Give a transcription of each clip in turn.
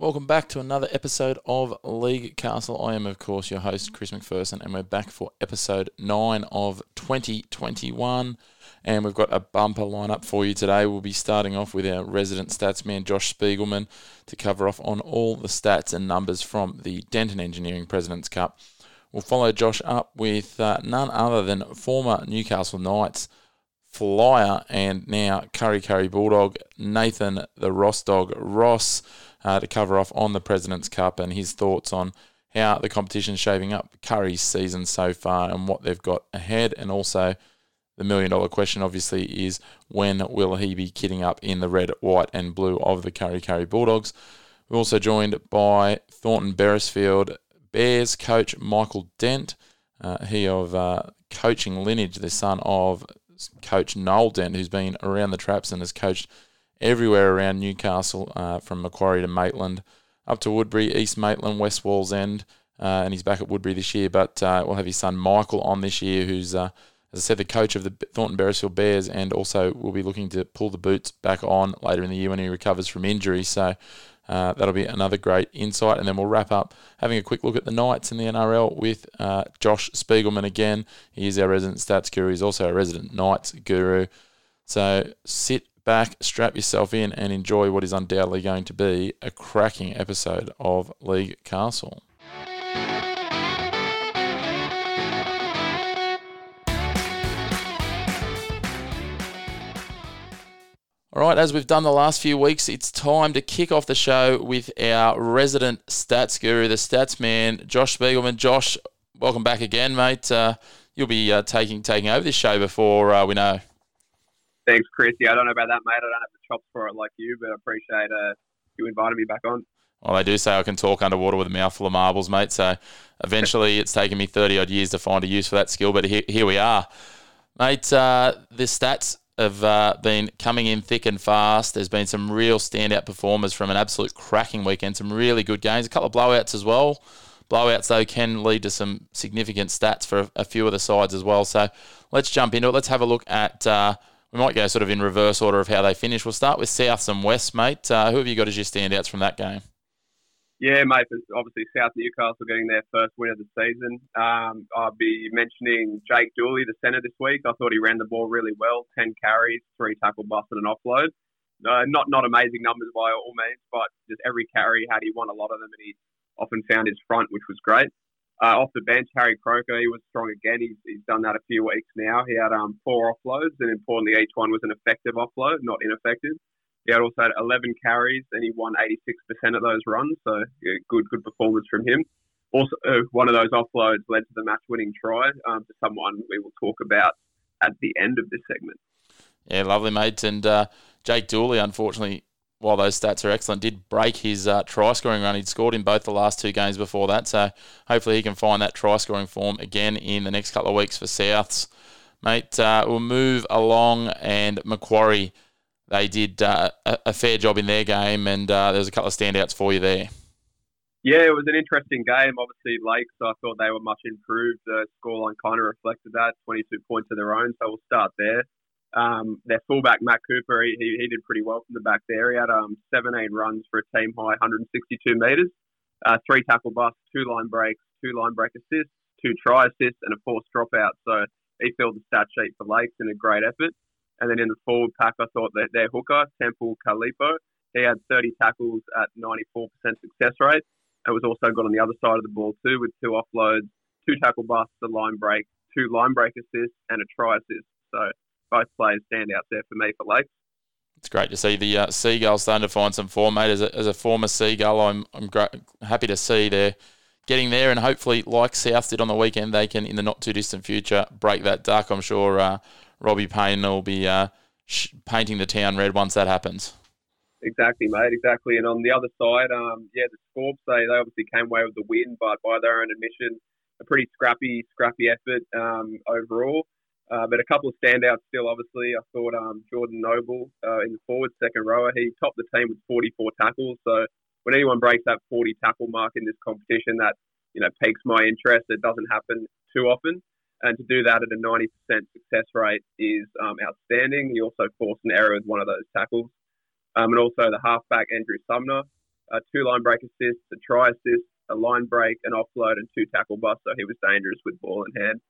Welcome back to another episode of League Castle. I am, of course, your host, Chris McPherson, and we're back for episode 9 of 2021. And we've got a bumper lineup for you today. We'll be starting off with our resident stats man, Josh Spiegelman, to cover off on all the stats and numbers from the Denton Engineering President's Cup. We'll follow Josh up with uh, none other than former Newcastle Knights flyer and now Kurri Kurri Bulldog, Nathan the Ross Dog Ross, uh, to cover off on the President's Cup and his thoughts on how the competition's shaping up, Kurri's season so far, and what they've got ahead, and also the million dollar question obviously is when will he be kitting up in the red, white, and blue of the Kurri Kurri Bulldogs? We're also joined by Thornton Beresfield Bears coach Michael Dent, uh, he of uh, coaching lineage, the son of coach Noel Dent, who's been around the traps and has coached everywhere around Newcastle, uh, from Macquarie to Maitland, up to Woodberry, East Maitland, West Wallsend, uh, and he's back at Woodberry this year. But uh, we'll have his son Michael on this year, who's uh, as I said, the coach of the Thornton Beresfield Bears, and also will be looking to pull the boots back on later in the year when he recovers from injury. So uh, that'll be another great insight. And then we'll wrap up having a quick look at the Knights in the NRL with uh, Josh Spiegelman again. He is our resident stats guru. He's also a resident Knights guru. So sit back, strap yourself in, and enjoy what is undoubtedly going to be a cracking episode of League Castle. All right, as we've done the last few weeks, it's time to kick off the show with our resident stats guru, the stats man, Josh Spiegelman. Josh, welcome back again, mate. Uh, you'll be uh, taking taking over this show before uh, we know. Thanks, Chris. Yeah, I don't know about that, mate. I don't have the chops for it like you, but I appreciate uh, you inviting me back on. Well, they do say I can talk underwater with a mouthful of marbles, mate. So eventually, it's taken me thirty odd years to find a use for that skill, but here, here we are, mate. Uh, the stats have uh, been coming in thick and fast. There's been some real standout performers from an absolute cracking weekend. Some really good games. A couple of blowouts as well. Blowouts though can lead to some significant stats for a, few of the sides as well. So let's jump into it. Let's have a look at. Uh, we might go sort of in reverse order of how they finish. We'll start with Souths and West, mate. Uh, who have you got as your standouts from that game? Yeah, mate. Obviously, South Newcastle getting their first win of the season. Um, I'll be mentioning Jake Dooley, the centre, this week. I thought he ran the ball really well. Ten carries, three tackle busts, and an offload. Uh, not not amazing numbers by all means, but just every carry had he won a lot of them, and he often found his front, which was great. Uh, off the bench, Harry Croker, he was strong again. He's, he's done that a few weeks now. He had um, four offloads, and importantly, each one was an effective offload, not ineffective. He had also had 11 carries and he won 86% of those runs. So yeah, good, good performance from him. Also, uh, one of those offloads led to the match-winning try um, to someone we will talk about at the end of this segment. Yeah, lovely, mates. And uh, Jake Dooley, unfortunately, while those stats are excellent, did break his uh, try scoring run. He'd scored in both the last two games before that. So hopefully he can find that try scoring form again in the next couple of weeks for Souths. Mate, uh, we'll move along and Macquarie they did uh, a, fair job in their game, and uh, there was a couple of standouts for you there. Yeah, it was an interesting game. Obviously, Lakes, I thought they were much improved. The scoreline kind of reflected that 22 points of their own, so we'll start there. Um, their fullback, Matt Cooper, he, he did pretty well from the back there. He had um, 17 runs for a team high 162 metres, uh, three tackle busts, two line breaks, two line break assists, two try assists, and a forced dropout. So he filled the stat sheet for Lakes in a great effort. And then in the forward pack, I thought that their hooker, Temple Kalipo, he had 30 tackles at 94% success rate. It was also good on the other side of the ball too, with two offloads, two tackle busts, a line break, two line break assists, and a try assist. So both players stand out there for me for Lakes. It's great to see the uh, Seagulls starting to find some form, mate. As a, as a former Seagull, I'm I'm gra- happy to see they're getting there, and hopefully, like South did on the weekend, they can in the not too distant future break that duck. I'm sure uh, Robbie Payne will be uh, sh- painting the town red once that happens. Exactly, mate. Exactly. And on the other side, um, yeah, the Scorps they, they obviously came away with the win, but by their own admission, a pretty scrappy, scrappy effort um, overall. Uh, but a couple of standouts still, obviously. I thought um, Jordan Noble uh, in the forward second rower, he topped the team with 44 tackles. So when anyone breaks that 40 tackle mark in this competition, that you know piques my interest. It doesn't happen too often, and to do that at a 90% success rate is um, outstanding. He also forced an error with one of those tackles. Um, and also the halfback Andrew Sumner, uh, two line break assists, a try assist, a line break, an offload, and two tackle busts. So he was dangerous with ball in hand.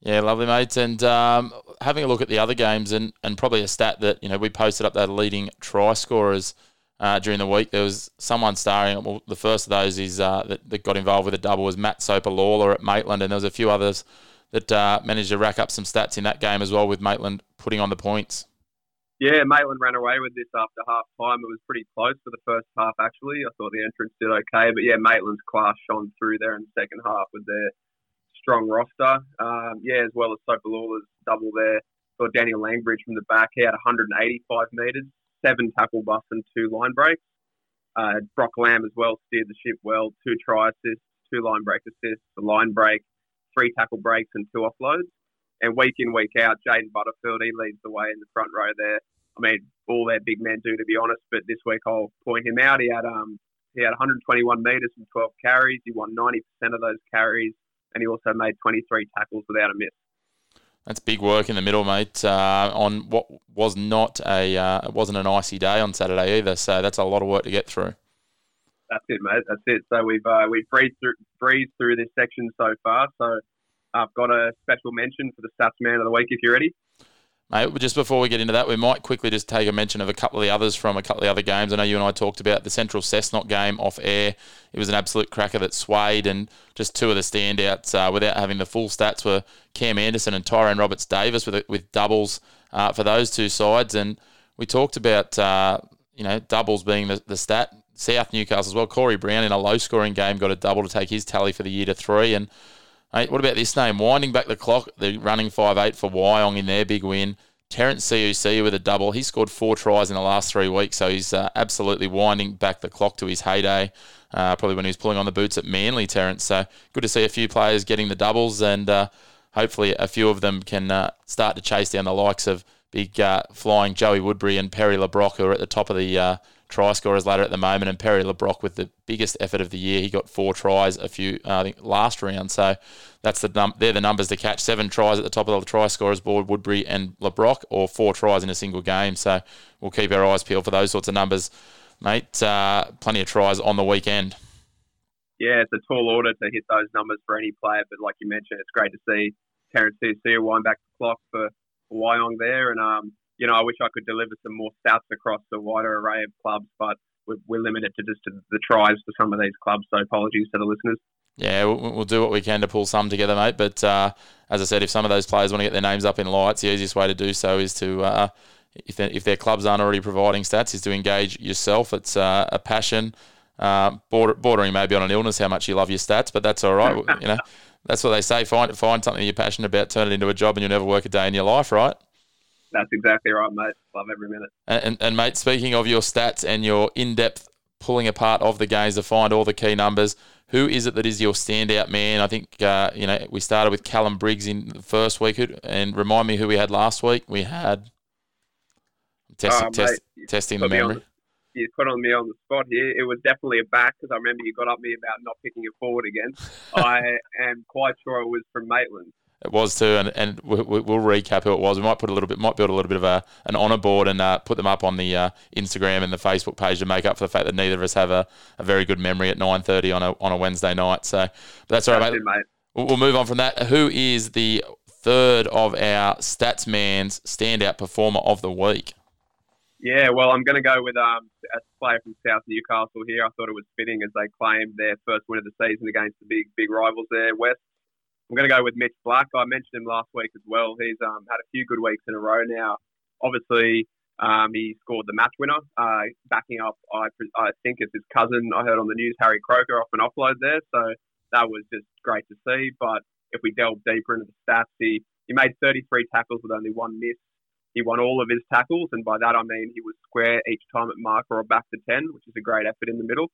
Yeah, lovely, mates. And um, having a look at the other games, and, and probably a stat that you know we posted up that leading try scorers uh, during the week. There was someone starring. Well, the first of those is uh, that, that got involved with a double was Matt Soper Lawler at Maitland, and there was a few others that uh, managed to rack up some stats in that game as well, with Maitland putting on the points. Yeah, Maitland ran away with this after half time. It was pretty close for the first half, actually. I thought the entrance did okay. But yeah, Maitland's class shone through there in the second half with their strong roster. Um, yeah, as well as Soper Lawler's double there. Saw Daniel Langbridge from the back. He had 185 metres, seven tackle busts and two line breaks. Uh, Brock Lamb as well steered the ship well. Two try assists, two line break assists, a line break, three tackle breaks and two offloads. And week in, week out, Jaden Butterfield, he leads the way in the front row there. I mean, all their big men do, to be honest. But this week, I'll point him out. He had um, he had 121 metres from 12 carries. He won 90% of those carries, and he also made 23 tackles without a miss. That's big work in the middle, mate. Uh, on what was not a uh, it wasn't an icy day on Saturday either. So that's a lot of work to get through. That's it, mate. That's it. So we've uh, we've breezed through, breezed through this section so far. So I've got a special mention for the Stats Man of the Week if you're ready. Mate, just before we get into that, we might quickly just take a mention of a couple of the others from a couple of the other games. I know you and I talked about the Central Cessnock game off air. It was an absolute cracker that swayed, and just two of the standouts uh, without having the full stats were Cam Anderson and Tyrone Roberts Davis with with doubles uh, for those two sides. And we talked about uh, you know doubles being the, the stat. South Newcastle as well. Corey Brown in a low scoring game got a double to take his tally for the year to three, and Mate, what about this name? Winding back the clock, the running five eight for Wyong in their big win. Terence Seuseu with a double. He scored four tries in the last three weeks, so he's uh, absolutely winding back the clock to his heyday. Uh, probably when he was pulling on the boots at Manly, Terence. So good to see a few players getting the doubles, and uh, hopefully a few of them can uh, start to chase down the likes of big uh, flying Joey Woodbury and Perry LeBrock, who are at the top of the uh, try scorers ladder at the moment, and Perry LeBrock with the biggest effort of the year. He got four tries a few, uh, I think, last round. So that's the num- they're the numbers to catch. Seven tries at the top of the try scorers board, Woodbury and LeBrock, or four tries in a single game. So we'll keep our eyes peeled for those sorts of numbers, mate. Uh, plenty of tries on the weekend. Yeah, it's a tall order to hit those numbers for any player, but like you mentioned, it's great to see Terence Seuseu wind back the clock for Wyong there, and um, you know, I wish I could deliver some more stats across a wider array of clubs, but we're, we're limited to just the tries for some of these clubs. So apologies to the listeners. Yeah, we'll, we'll, do what we can to pull some together, mate. But uh, as I said, if some of those players want to get their names up in lights, the easiest way to do so is to, uh, if, if their clubs aren't already providing stats, is to engage yourself. It's uh, a passion, uh, border, bordering maybe on an illness, how much you love your stats, but that's all right. you know, that's what they say. Find find something you're passionate about, turn it into a job, and you'll never work a day in your life, right? That's exactly right, mate. Love every minute. And, and, and mate, speaking of your stats and your in-depth pulling apart of the games to find all the key numbers, who is it that is your standout man? I think uh, you know we started with Callum Briggs in the first week, and remind me who we had last week. We had test, uh, test, mate, testing the memory. The, you put on me on the spot here. It was definitely a back because I remember you got up me about not picking it forward again. I am quite sure it was from Maitland. It was too, and, and we, will recap who it was. We might put a little bit, might build a little bit of a an honour board and uh, put them up on the uh, Instagram and the Facebook page to make up for the fact that neither of us have a, a very good memory at nine thirty on a on a Wednesday night. So, but that's all right, mate. mate. We'll, we'll move on from that. Who is the third of our Statsman's standout performer of the week? Yeah, well, I'm going to go with um, a player from South Newcastle here. I thought it was fitting as they claimed their first win of the season against the big big rivals there, West. I'm going to go with Mitch Black. I mentioned him last week as well. He's um, had a few good weeks in a row now. Obviously, um, he scored the match winner, uh, backing up, I, I think it's his cousin, I heard on the news, Harry Croker, off an offload there. So that was just great to see. But if we delve deeper into the stats, he, he made 33 tackles with only one miss, he won all of his tackles, and by that I mean he was square each time at marker or back to 10, which is a great effort in the middle.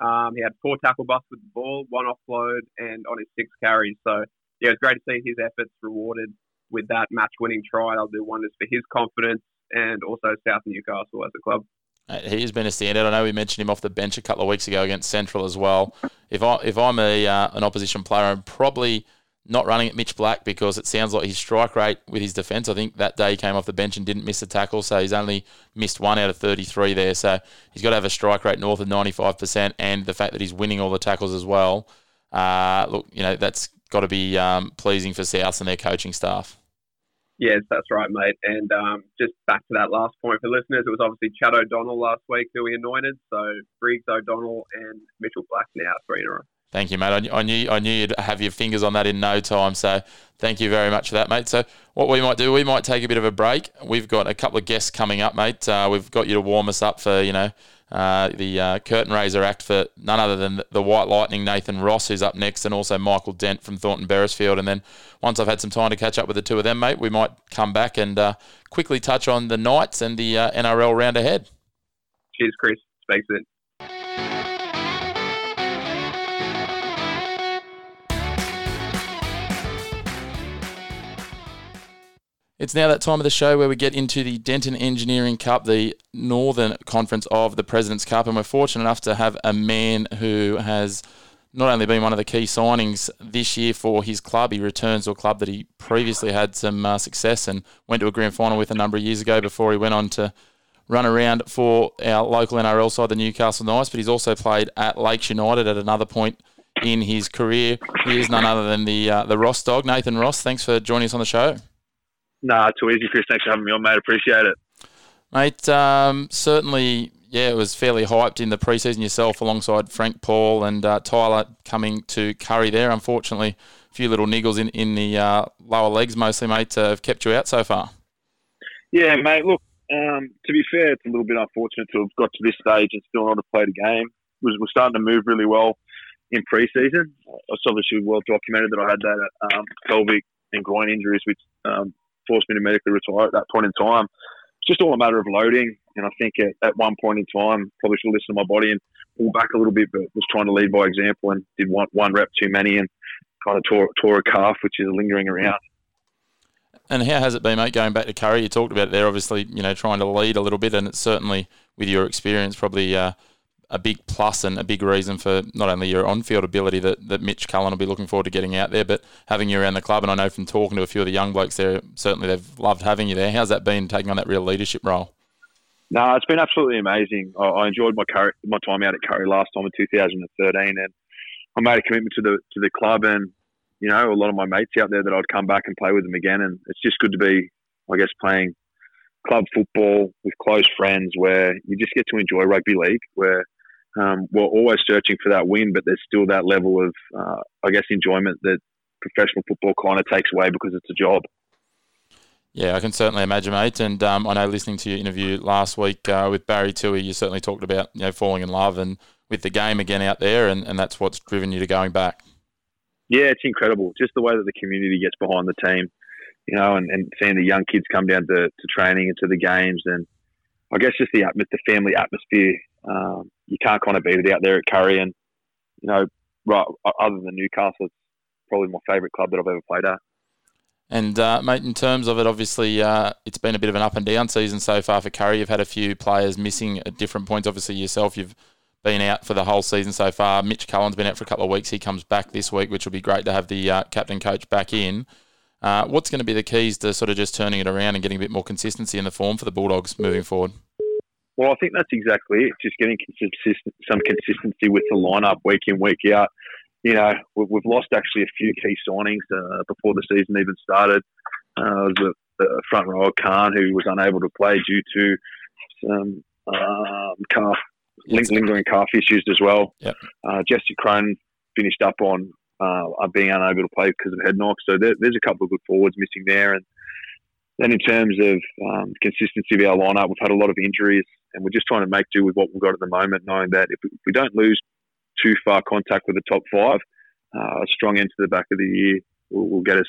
Um, he had four tackle busts with the ball, one offload, and on his six carries. So, yeah, it's great to see his efforts rewarded with that match winning try. That'll do wonders for his confidence and also South Newcastle as a club. Uh, he has been a standout. I know we mentioned him off the bench a couple of weeks ago against Central as well. If I if I'm a uh, an opposition player, I'm probably not running at Mitch Black because it sounds like his strike rate with his defence. I think that day he came off the bench and didn't miss a tackle, so he's only missed one out of 33 there. So he's got to have a strike rate north of 95%, and the fact that he's winning all the tackles as well. Uh, look, you know that's got to be um, pleasing for South and their coaching staff. Yes, that's right, mate. And um, just back to that last point for listeners, it was obviously Chad O'Donnell last week who we anointed. So Briggs O'Donnell and Mitchell Black now three in a row. Thank you, mate. I, knew I knew you'd have your fingers on that in no time. So thank you very much for that, mate. So what we might do, we might take a bit of a break. We've got a couple of guests coming up, mate. Uh, we've got you to warm us up for you know uh, the uh, curtain raiser act for none other than the White Lightning, Nathan Ross, who's up next, and also Michael Dent from Thornton Beresfield. And then once I've had some time to catch up with the two of them, mate, we might come back and uh, quickly touch on the Knights and the uh, NRL round ahead. Cheers, Chris. Thanks, soon. It's now that time of the show where we get into the Denton Engineering Cup, the northern conference of the President's Cup, and we're fortunate enough to have a man who has not only been one of the key signings this year for his club, he returns to a club that he previously had some uh, success and went to a grand final with a number of years ago before he went on to run around for our local NRL side, the Newcastle Knights, but he's also played at Lakes United at another point in his career. He is none other than the uh, the Ross dog, Nathan Ross. Thanks for joining us on the show. Nah, too easy, Chris. Thanks for having me on, mate. Appreciate it. Mate, um, certainly, yeah, it was fairly hyped in the preseason yourself alongside Frank Paul and uh, Tyler coming to Kurri there. Unfortunately, a few little niggles in, in the uh, lower legs mostly, mate, uh, have kept you out so far. Yeah, mate, look, um, to be fair, it's a little bit unfortunate to have got to this stage and still not have played a game. We're, we're starting to move really well in preseason. It's obviously well documented that I had that um, pelvic and groin injuries, which um, forced me to medically retire at that point in time. It's just all a matter of loading. And I think at, at one point in time, probably should listen to my body and pull back a little bit, but was trying to lead by example and did one, one rep too many and kind of tore, tore a calf, which is lingering around. And how has it been, mate, going back to Kurri? You talked about it there, obviously, you know, trying to lead a little bit, and it's certainly, with your experience, probably uh, a big plus and a big reason for not only your on-field ability that, that Mitch Cullen will be looking forward to getting out there, but having you around the club. And I know from talking to a few of the young blokes there, certainly they've loved having you there. How's that been taking on that real leadership role? No, it's been absolutely amazing. I, enjoyed my Kurri, my time out at Kurri last time in 2013, and I made a commitment to the to the club and you know a lot of my mates out there that I'd come back and play with them again. And it's just good to be, I guess, playing club football with close friends where you just get to enjoy rugby league where um, we're always searching for that win, but there's still that level of, uh, I guess, enjoyment that professional football kind of takes away because it's a job. Yeah, I can certainly imagine, mate. And um, I know listening to your interview last week uh, with Barry Tui, you certainly talked about you know falling in love and with the game again out there, and, and that's what's driven you to going back. Yeah, it's incredible. Just the way that the community gets behind the team, you know, and, and seeing the young kids come down to, to training and to the games, and I guess just the the family atmosphere um, you can't kind of beat it out there at Kurri, And, you know, right, other than Newcastle, it's probably my favourite club that I've ever played at. And, uh, mate, in terms of it, obviously, uh, it's been a bit of an up and down season so far for Kurri. You've had a few players missing at different points. Obviously, yourself, you've been out for the whole season so far. Mitch Cullen's been out for a couple of weeks. He comes back this week, which will be great to have the uh, captain coach back in. Uh, what's going to be the keys to sort of just turning it around and getting a bit more consistency in the form for the Bulldogs moving forward? Well, I think that's exactly it. Just getting consistent, some consistency with the lineup week in, week out. You know, we've lost actually a few key signings uh, before the season even started. Uh, there was a, a front row Khan who was unable to play due to some um, calf, lingering calf issues as well. Yep. Uh, Jesse Crone finished up on uh, being unable to play because of head knock. So there, there's a couple of good forwards missing there. And then in terms of um, consistency of our lineup, we've had a lot of injuries and we're just trying to make do with what we've got at the moment, knowing that if we don't lose too far contact with the top five, uh, a strong end to the back of the year will, will, get us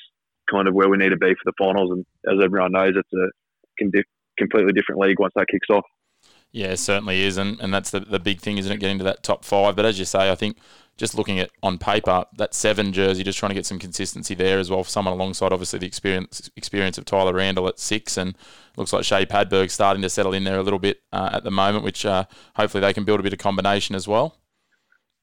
kind of where we need to be for the finals. And as everyone knows, it's a completely different league once that kicks off. Yeah, certainly is, and, and that's the, the big thing, isn't it? Getting to that top five. But as you say, I think just looking at on paper, that seven jersey, just trying to get some consistency there as well for someone alongside obviously the experience experience of Tyler Randall at six, and looks like Shea Padberg starting to settle in there a little bit uh, at the moment, which uh, hopefully they can build a bit of combination as well.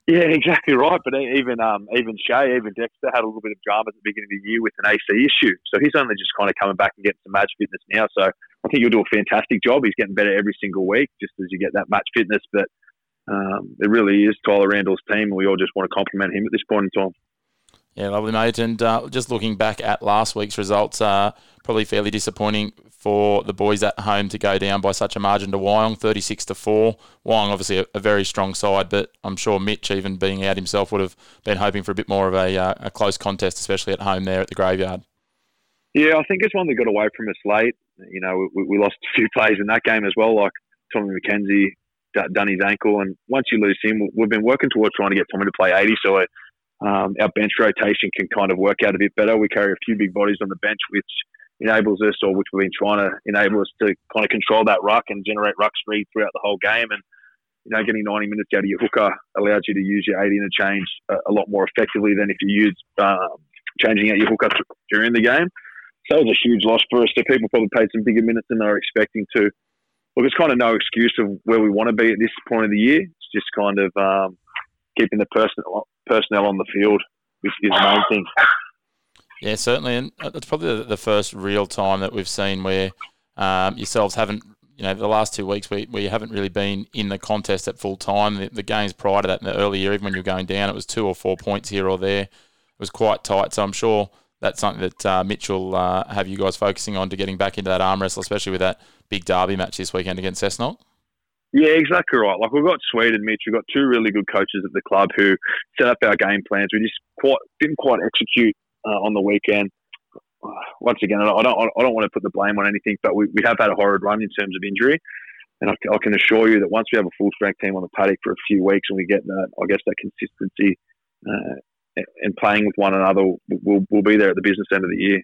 Yeah, exactly right. But even um, even Shea, even Dexter had a little bit of drama at the beginning of the year with an AC issue. So he's only just kind of coming back and getting some match fitness now. So I think you'll do a fantastic job. He's getting better every single week, just as you get that match fitness. But um, it really is Tyler Randall's team, and we all just want to compliment him at this point in time. Yeah, lovely, mate. And uh, just looking back at last week's results, uh, probably fairly disappointing for the boys at home to go down by such a margin to Wyong, 36 to 4. Wyong, obviously, a, a, very strong side, but I'm sure Mitch, even being out himself, would have been hoping for a bit more of a, uh, a close contest, especially at home there at the graveyard. Yeah, I think it's one that got away from us late. You know, we, we lost a few plays in that game as well, like Tommy McKenzie done his ankle, and once you lose him, we've been working towards trying to get Tommy to play 80, so um, our bench rotation can kind of work out a bit better. We carry a few big bodies on the bench, which enables us, or which we've been trying to enable us to kind of control that ruck and generate ruck speed throughout the whole game. And you know, getting 90 minutes out of your hooker allows you to use your 80 interchange a, a lot more effectively than if you use um, changing out your hooker during the game. So it was a huge loss for us. So people probably paid some bigger minutes than they were expecting to. Look, it's kind of no excuse of where we want to be at this point of the year. It's just kind of um, keeping the personnel, personnel on the field, which is the main thing. Yeah, certainly, and it's probably the first real time that we've seen where um, yourselves haven't, you know, the last two weeks where you haven't really been in the contest at full time. The, the games prior to that in the early year, even when you were going down, it was two or four points here or there. It was quite tight, so I'm sure that's something that uh, Mitch will uh, have you guys focusing on to getting back into that arm wrestle, especially with that big derby match this weekend against Cessnock. Yeah, exactly right. Like we've got Sweden, Mitch, we've got two really good coaches at the club who set up our game plans. We just quite didn't quite execute uh, on the weekend. Once again, I don't, I don't want to put the blame on anything, but we, we have had a horrid run in terms of injury. And I, I, can assure you that once we have a full strength team on the paddock for a few weeks and we get that, I guess that consistency uh, and playing with one another, we'll, we'll be there at the business end of the year.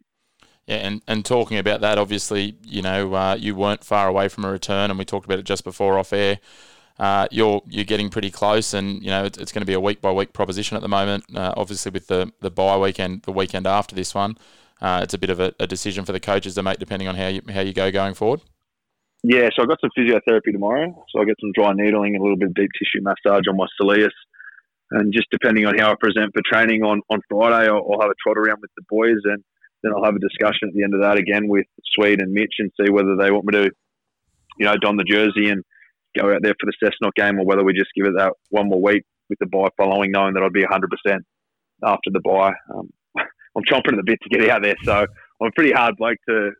Yeah, and, and talking about that, obviously, you know, uh, you weren't far away from a return, and we talked about it just before off air. Uh, you're you're getting pretty close, and you know it's, it's going to be a week by week proposition at the moment. Uh, obviously, with the the bye weekend, the weekend after this one, uh, it's a bit of a, a, decision for the coaches to make, depending on how you how you go going forward. Yeah, so I got some physiotherapy tomorrow. So I get some dry needling and a little bit of deep tissue massage on my soleus, and just depending on how I present for training on on Friday, I'll, I'll have a trot around with the boys and then I'll have a discussion at the end of that again with Swede and Mitch and see whether they want me to, you know, don the jersey and go out there for the Cessnock game or whether we just give it that one more week with the bye following, knowing that I'd be 100% after the bye. Um, I'm chomping at the bit to get out there, so I'm a pretty hard bloke to.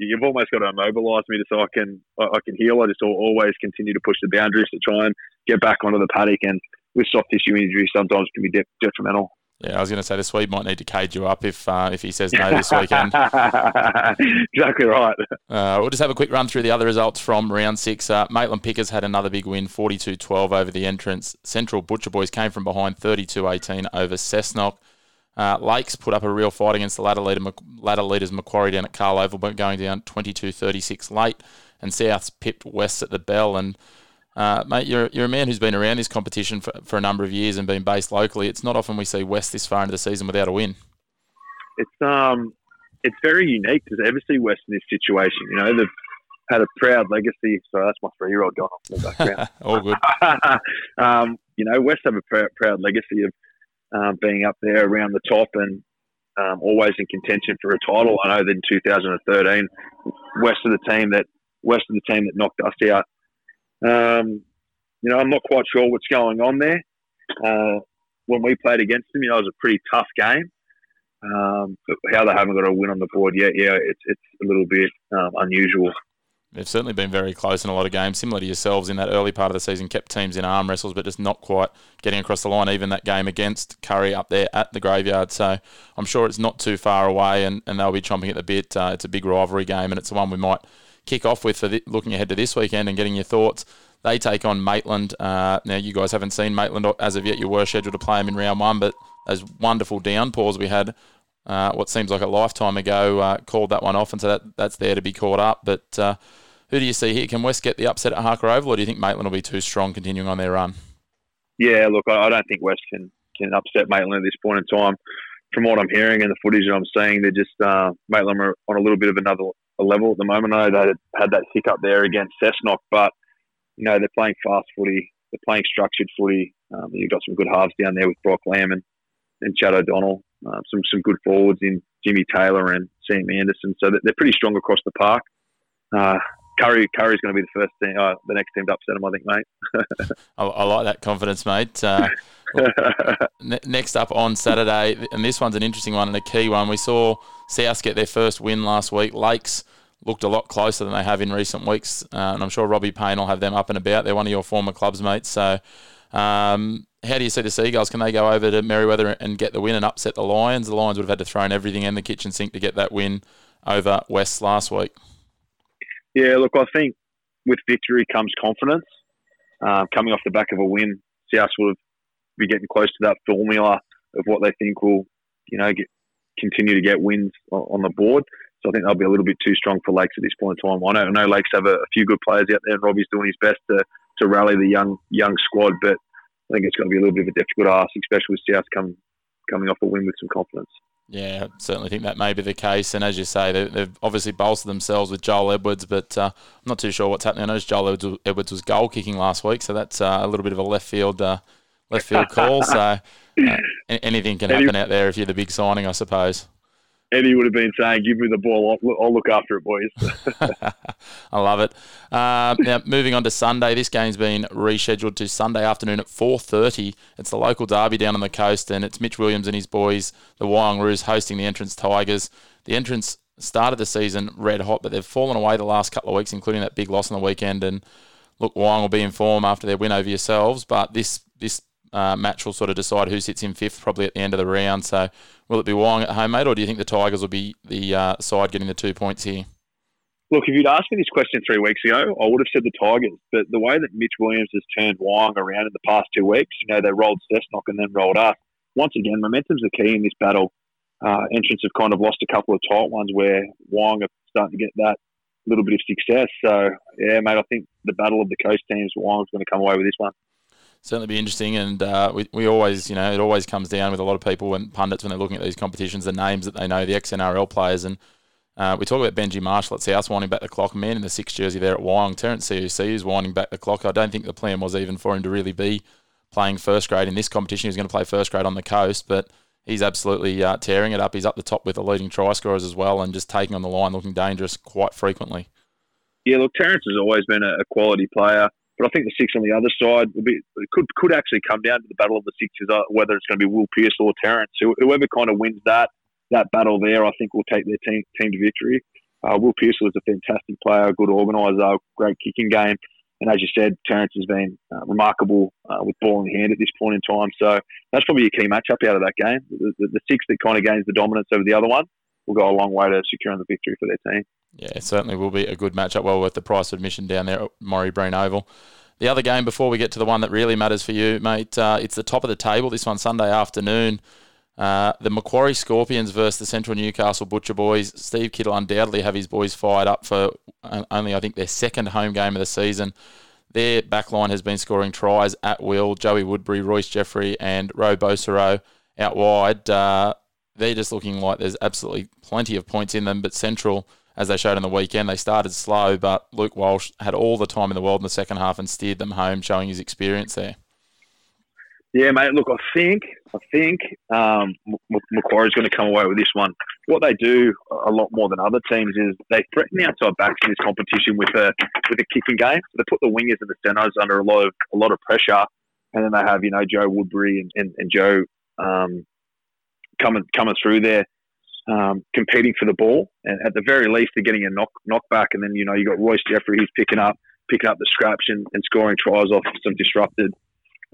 You've almost got to immobilise me so I can I can heal. I just always continue to push the boundaries to try and get back onto the paddock. And with soft tissue injuries, sometimes can be de- detrimental. Yeah, I was going to say the Swede might need to cage you up if uh, if he says no this weekend. exactly right. Uh, we'll just have a quick run through the other results from round six. Uh, Maitland Pickers had another big win, 42-12 over the entrance. Central Butcher Boys came from behind 32-18 over Cessnock. Uh, Lakes put up a real fight against the ladder, leader, ladder leaders Macquarie down at Cahill Oval, but going down 22-36 late. And Souths pipped West at the bell and uh, mate, you're, you're a man who's been around this competition for, for a number of years and been based locally. It's not often we see West this far into the season without a win. It's um, it's very unique to ever see West in this situation. You know, they've had a proud legacy. So that's my three-year-old gone off in the background. All good. um, you know, West have a proud, proud legacy of um, being up there around the top and um, always in contention for a title. I know that in 2013, West of the team that West of the team that knocked us out um, you know, I'm not quite sure what's going on there. Uh, when we played against them, you know, it was a pretty tough game. Um, how they haven't got a win on the board yet, yeah, it's, it's a little bit um, unusual. They've certainly been very close in a lot of games, similar to yourselves in that early part of the season, kept teams in arm wrestles, but just not quite getting across the line. Even that game against Kurri up there at the graveyard. So I'm sure it's not too far away and, and they'll be chomping at the bit. Uh, it's a big rivalry game and it's the one we might kick off with for looking ahead to this weekend and getting your thoughts. They take on Maitland. Uh, now, you guys haven't seen Maitland as of yet. You were scheduled to play them in round one, but those wonderful downpours we had uh, what seems like a lifetime ago, uh, called that one off, and so that, that's there to be caught up. But uh, who do you see here? Can West get the upset at Harker Oval, or do you think Maitland will be too strong continuing on their run? Yeah, look, I, I don't think West can, can upset Maitland at this point in time. From what I'm hearing and the footage that I'm seeing, they're just uh, Maitland are on a little bit of another level at the moment. I know they had that hiccup there against Cessnock, but you know they're playing fast footy, they're playing structured footy. Um, you've got some good halves down there with Brock Lamb and, and Chad O'Donnell. Uh, some some good forwards in Jimmy Taylor and Sam Anderson. So they're pretty strong across the park. Uh, Kurri Kurri's going to be the first team, uh, the next team to upset them, I think, mate. I, I, like that confidence, mate. Uh, next up on Saturday, and this one's an interesting one and a key one. We saw South get their first win last week. Lakes looked a lot closer than they have in recent weeks, uh, and I'm sure Robbie Payne will have them up and about. They're one of your former clubs, mate. So, um, how do you see the Seagulls? Can they go over to Merewether and get the win and upset the Lions? The Lions would have had to throw in everything in the kitchen sink to get that win over West last week. Yeah, look, I think with victory comes confidence. Uh, coming off the back of a win, South will be getting close to that formula of what they think will, you know, get, continue to get wins on the board. So I think they'll be a little bit too strong for Lakes at this point in time. I know, I know Lakes have a, a few good players out there, and Robbie's doing his best to, to rally the young young squad, but I think it's going to be a little bit of a difficult ask, especially with South come, coming off a win with some confidence. Yeah, I certainly think that may be the case. And as you say, they, have obviously bolstered themselves with Joel Edwards, but uh, I'm not too sure what's happening. I noticed Joel Edwards, Edwards was goal kicking last week, so that's uh, a little bit of a left field uh, left field call. So uh, anything can happen out there if you're the big signing, I suppose. Eddie would have been saying, "Give me the ball. I'll, I'll look after it, boys." I love it. Uh, now, moving on to Sunday. This game's been rescheduled to Sunday afternoon at 4:30. It's the local derby down on the coast, and it's Mitch Williams and his boys, the Wyong Roos, hosting the Entrance Tigers. The Entrance started the season red hot, but they've fallen away the last couple of weeks, including that big loss on the weekend. And look, Wyong will be in form after their win over yourselves, but this this uh, match will sort of decide who sits in fifth, probably at the end of the round. So, will it be Wyong at home, mate, or do you think the Tigers will be the uh, side getting the two points here? Look, if you'd asked me this question three weeks ago, I would have said the Tigers. But the way that Mitch Williams has turned Wyong around in the past two weeks, you know, they rolled Cessnock and then rolled us. Once again, momentum's the key in this battle. Uh, Entrance have kind of lost a couple of tight ones where Wyong are starting to get that little bit of success. So, yeah, mate, I think the battle of the coast teams, Wyong's going to come away with this one certainly be interesting. And uh, we, we always, you know, it always comes down with a lot of people and pundits when they're looking at these competitions, the names that they know, the ex NRL players. And uh, we talk about Benji Marshall at South winding back the clock. Man in the six jersey there at Wyong. Terrence Seuseu is winding back the clock. I don't think the plan was even for him to really be playing first grade in this competition. He was going to play first grade on the coast, but he's absolutely uh, tearing it up. He's up the top with the leading try scorers as well and just taking on the line, looking dangerous quite frequently. Yeah, look, Terrence has always been a quality player. But I think the six on the other side be, could could actually come down to the battle of the sixes, uh, whether it's going to be Will Pearce or Terrence. Whoever kind of wins that that battle there, I think will take their team team to victory. Uh, Will Pearce was a fantastic player, good organiser, great kicking game. And as you said, Terrence has been uh, remarkable uh, with ball in hand at this point in time. So that's probably a key matchup out of that game. The, the, the six that kind of gains the dominance over the other one will go a long way to securing the victory for their team. Yeah, it certainly will be a good matchup. Well worth the price of admission down there at Morry Breen Oval. The other game before we get to the one that really matters for you, mate, uh, it's the top of the table. This one Sunday afternoon. Uh, the Macquarie Scorpions versus the Central Newcastle Butcher Boys. Steve Kittle undoubtedly have his boys fired up for only, I think, their second home game of the season. Their backline has been scoring tries at will. Joey Woodbury, Royce Jeffrey, and Roe Bosero out wide. Uh, they're just looking like there's absolutely plenty of points in them, but Central as they showed on the weekend. They started slow, but Luke Walsh had all the time in the world in the second half and steered them home, showing his experience there. Yeah, mate. Look, I think I think um, Macquarie's going to come away with this one. What they do a lot more than other teams is they threaten the outside backs in this competition with a with a kicking game. So they put the wingers and the centres under a lot of a lot of pressure, and then they have you know Joe Woodbury and, and, and Joe um, coming coming through there um, competing for the ball, and at the very least, they're getting a knock knockback. And then you know you got Royce Jeffrey, he's picking up picking up the scraps and, and scoring tries off some disrupted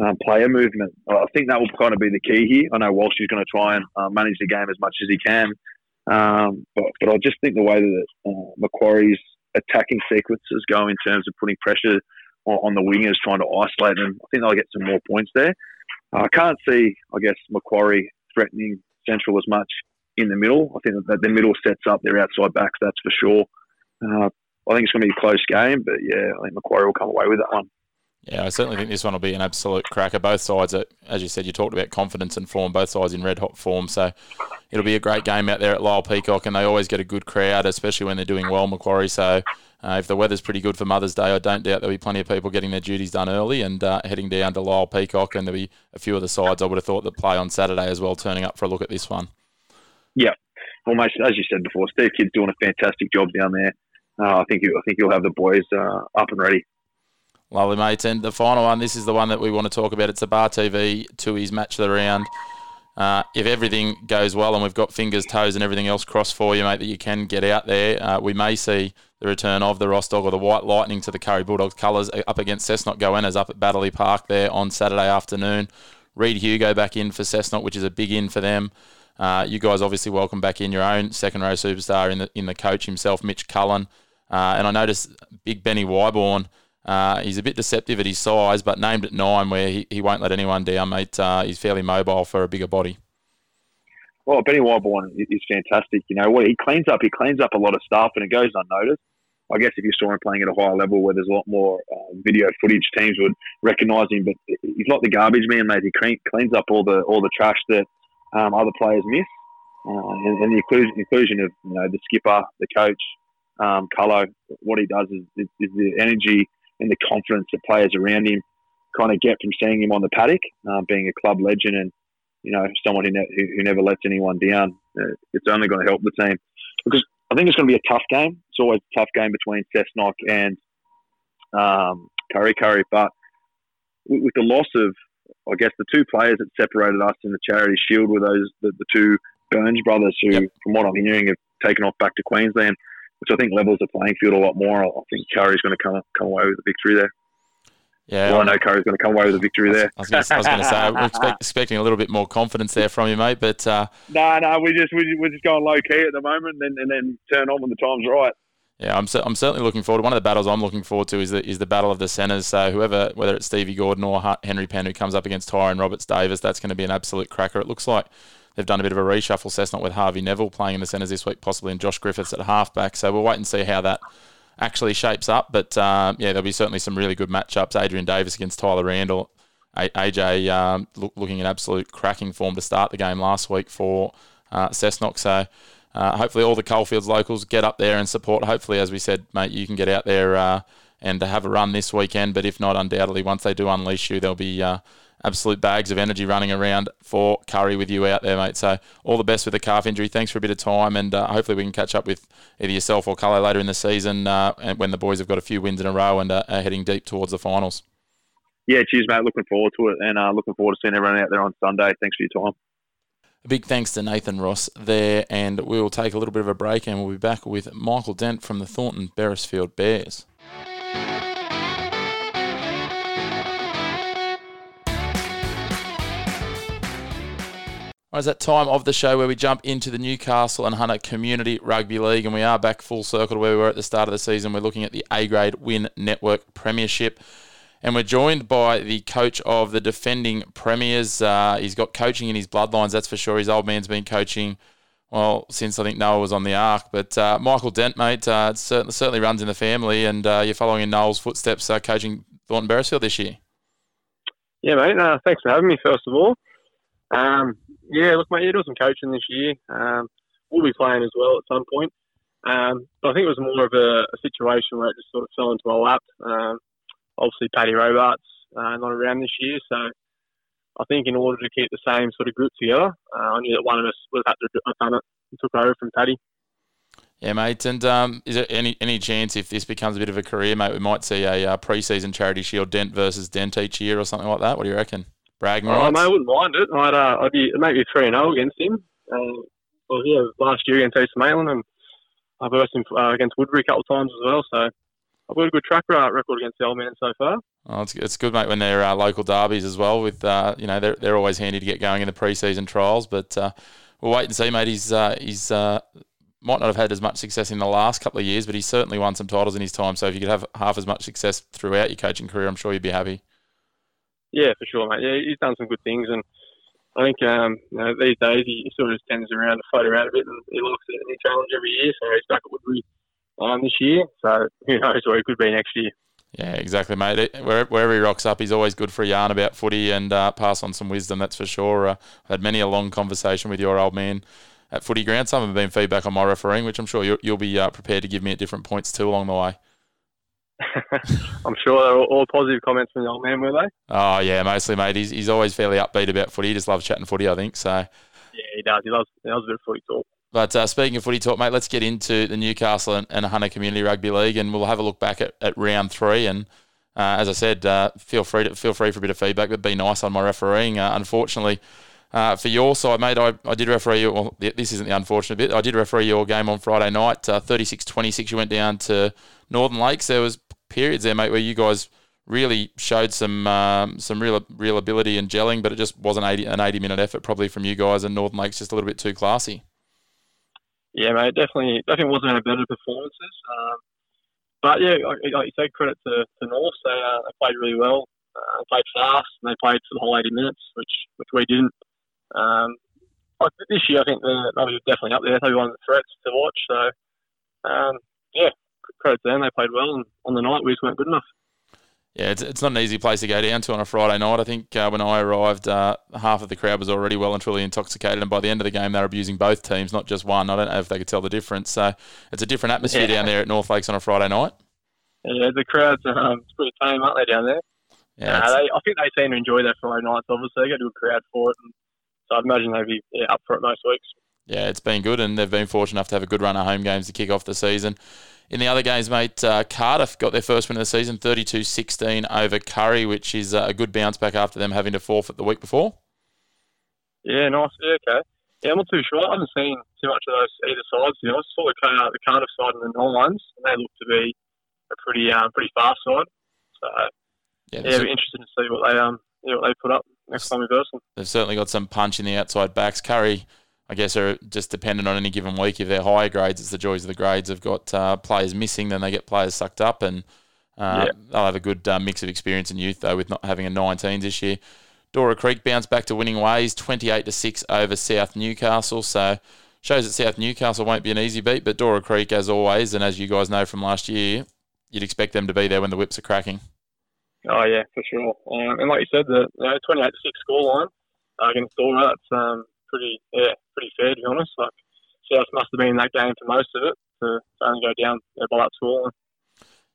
um, player movement. I think that will kind of be the key here. I know Walsh is going to try and uh, manage the game as much as he can, um, but, but I just think the way that uh, Macquarie's attacking sequences go in terms of putting pressure on, on the wingers, trying to isolate them, I think they'll get some more points there. I can't see, I guess, Macquarie threatening Central as much in the middle. I think that the middle sets up their outside backs, that's for sure. Uh, I think it's going to be a close game, but yeah, I think Macquarie will come away with that one. Yeah, I certainly think this one will be an absolute cracker. Both sides, are, as you said, you talked about confidence and form. Both sides in red hot form, so it'll be a great game out there at Lyall Peacock, and they always get a good crowd, especially when they're doing well, Macquarie. So uh, if the weather's pretty good for Mother's Day, I don't doubt there'll be plenty of people getting their duties done early and uh, heading down to Lyall Peacock, and there'll be a few of the sides I would have thought that play on Saturday as well, turning up for a look at this one. Yeah, almost as you said before, Steve Kidd's doing a fantastic job down there. Uh, I think I think you'll have the boys uh, up and ready. Lovely, mate. And the final one, this is the one that we want to talk about. It's a Bar TV Tooheys match of the round. Uh, if everything goes well and we've got fingers, toes, and everything else crossed for you, mate, that you can get out there, uh, we may see the return of the Dog or the White Lightning to the Kurri Bulldogs colours up against Cessnock Goannas up at Baddeley Park there on Saturday afternoon. Reed Hugo back in for Cessnock, which is a big in for them. Uh, you guys obviously welcome back in your own second row superstar in the in the coach himself, Mitch Cullen. Uh, and I noticed Big Benny Wyborn uh, he's a bit deceptive at his size, but named at nine, where he, he won't let anyone down, mate. Uh, he's fairly mobile for a bigger body. Well, Benny Wyborn is fantastic. You know what he cleans up. He cleans up a lot of stuff, and it goes unnoticed. I guess if you saw him playing at a higher level, where there's a lot more uh, video footage, teams would recognise him. But he's not the garbage man, mate. He cleans up all the all the trash that um, other players miss, uh, and, and, the inclusion, inclusion of you know the skipper, the coach, um. What he does is, is, is the energy and the confidence that players around him kind of get from seeing him on the paddock, uh, being a club legend and you know someone who, ne- who never lets anyone down. Uh, it's only going to help the team because I think it's going to be a tough game. It's always a tough game between Cessnock and um, Curry Kurri, but with, the loss of, I guess, the two players that separated us in the Charity Shield were those the, the two Burns brothers who, yep. from what I'm hearing, have taken off back to Queensland which I think levels the playing field a lot more. I think Kurri's going to come come away with a victory there. Yeah, well, I know Kurri's going to come away with a victory there. I was going to say, we're expect, expecting a little bit more confidence there from you, mate. But uh, no, no, we just we, we're just going low key at the moment, and, and then turn on when the time's right. Yeah, I'm, I'm certainly looking forward. To one of the battles I'm looking forward to is the is the battle of the centres. So whoever, whether it's Stevie Gordon or Henry Penn, who comes up against Tyron Roberts Davis, that's going to be an absolute cracker. It looks like They've done a bit of a reshuffle, Cessnock with Harvey Neville playing in the centres this week, possibly, and Josh Griffiths at halfback. So we'll wait and see how that actually shapes up. But um, yeah, there'll be certainly some really good matchups. Adrian Davis against Tyler Randall. AJ um, look, looking in absolute cracking form to start the game last week for uh, Cessnock. So uh, hopefully all the Coalfields locals get up there and support. Hopefully, as we said, mate, you can get out there uh, and have a run this weekend. But if not, undoubtedly, once they do unleash you, there'll be uh, absolute bags of energy running around for Kurri with you out there, mate. So all the best with the calf injury. Thanks for a bit of time, and uh, hopefully we can catch up with either yourself or Cullo later in the season uh, when the boys have got a few wins in a row and uh, are heading deep towards the finals. Yeah, cheers, mate. Looking forward to it, and looking forward to seeing everyone out there on Sunday. Thanks for your time. A big thanks to Nathan Ross there, and we will take a little bit of a break, and we'll be back with Michael Dent from the Thornton Beresfield Bears. It's that time of the show where we jump into the Newcastle and Hunter Community Rugby League, and we are back full circle to where we were at the start of the season. We're looking at the A Grade Win Network Premiership, and we're joined by the coach of the defending premiers. Uh, he's got coaching in his bloodlines, that's for sure. His old man's been coaching, well, since I think Noah was on the ark. But uh, Michael Dent, mate, uh, certainly, certainly runs in the family, and uh, you're following in Noel's footsteps, uh, coaching Thornton Beresfield this year. Yeah, mate. Thanks for having me, first of all. Um, yeah, look, mate, you're doing some coaching this year. Um, we'll be playing as well at some point. Um, but I think it was more of a, a, situation where it just sort of fell into my lap. Um, obviously, Paddy Robarts uh, not around this year, so I think in order to keep the same sort of group together, uh, I knew that one of us would have had to have done it and took over from Paddy. Yeah, mate. And um, is there any any chance if this becomes a bit of a career, mate, we might see a uh, pre-season Charity Shield Dent versus Dent each year or something like that? What do you reckon? Bragging oh, rights. I wouldn't mind it. I'd, uh, I'd be maybe three and zero oh against him. Uh, well, yeah, last year against East Maitland, and I've versed him uh, against Woodberry a couple of times as well. So I've got a good track record against the old man so far. Oh, it's, it's good, mate, when they're uh, local derbies as well. With uh, you know, they're they're always handy to get going in the pre-season trials. But uh, we'll wait and see, mate. He's uh, he's uh, might not have had as much success in the last couple of years, but he's certainly won some titles in his time. So if you could have half as much success throughout your coaching career, I'm sure you'd be happy. Yeah, for sure, mate. Yeah, he's done some good things, and I think um, you know, these days he sort of tends around to float around a bit, and he likes a new challenge every year. So he's back at Woodberry um, this year. So who knows where he could be next year. Yeah, exactly, mate. It- Wherever, wherever he rocks up, he's always good for a yarn about footy and uh, pass on some wisdom, that's for sure. Uh, I've had many a long conversation with your old man at footy ground. Some have been feedback on my refereeing, which I'm sure you'll, you'll be uh, prepared to give me at different points too along the way. I'm sure they're all, all positive comments from the old man, were they? Oh, yeah, mostly, mate. He's, he's always fairly upbeat about footy. He just loves chatting footy, I think. So, Yeah, he does. He loves, he loves a bit of footy talk. But uh, speaking of footy talk, mate, let's get into the Newcastle and, and Hunter Community Rugby League, and we'll have a look back at, at round three. And uh, as I said, uh, feel free to feel free for a bit of feedback, but be nice on my refereeing. Uh, unfortunately, uh, for your side, mate, I, I did referee you. Well, this isn't the unfortunate bit. I did referee your game on Friday night, uh, 36-26. You went down to Northern Lakes. There was periods there, mate, where you guys really showed some um, some real real ability and gelling, but it just wasn't 80, an 80 minute effort probably from you guys, and Northern Lakes just a little bit too classy. Yeah, mate, definitely, definitely wasn't our better performances. Um, but yeah, like, you said, credit to, to North. They, uh, they played really well. Uh, they played fast and they played for the whole 80 minutes, which which we didn't. Um, like this year, I think they're, they'll definitely up there. They'll be one of the threats to watch. So, um, yeah, credit to them. They played well, and on the night we just weren't good enough. Yeah, it's, it's not an easy place to go down to on a Friday night. I think uh, when I arrived, uh, half of the crowd was already well and truly intoxicated, and by the end of the game, they were abusing both teams, not just one. I don't know if they could tell the difference. So it's a different atmosphere Yeah. down there at North Lakes on a Friday night. Yeah, the crowds um, pretty tame, aren't they, down there? Yeah, Uh, they, I think they seem to enjoy their Friday nights. Obviously, they get a good crowd for it, and so I'd imagine they'd be yeah, up for it most weeks. Yeah, it's been good, and they've been fortunate enough to have a good run of home games to kick off the season. In the other games, mate, uh, Cardiff got their first win of the season, 32-16 over Kurri, which is uh, a good bounce back after them having to forfeit the week before. Yeah, nice. Yeah, okay. Yeah, I'm not too sure. I haven't seen too much of those either sides. You know, I saw the, Car- the Cardiff side and the Nines, and they look to be a pretty um, pretty fast side. So Yeah, yeah, be interested to see what they um yeah, what they put up next time we verse them. they've certainly got some punch in the outside backs. Kurri, I guess, are just dependent on any given week. If they're higher grades, it's the joys of the grades. They've got uh, players missing, then they get players sucked up, and uh, Yeah. they'll have a good uh, mix of experience and youth though, with not having a 19s this year. Dora Creek bounced back to winning ways, 28 to six over South Newcastle. So shows that South Newcastle won't be an easy beat, but Dora Creek, as always, and as you guys know from last year, you'd expect them to be there when the whips are cracking. Oh yeah, for sure. Um, and like you said, the you know, 28 to six scoreline uh, against Dora, that's um pretty yeah pretty fair to be honest. Like South must have been in that game for most of it to, to only go down by that scoreline.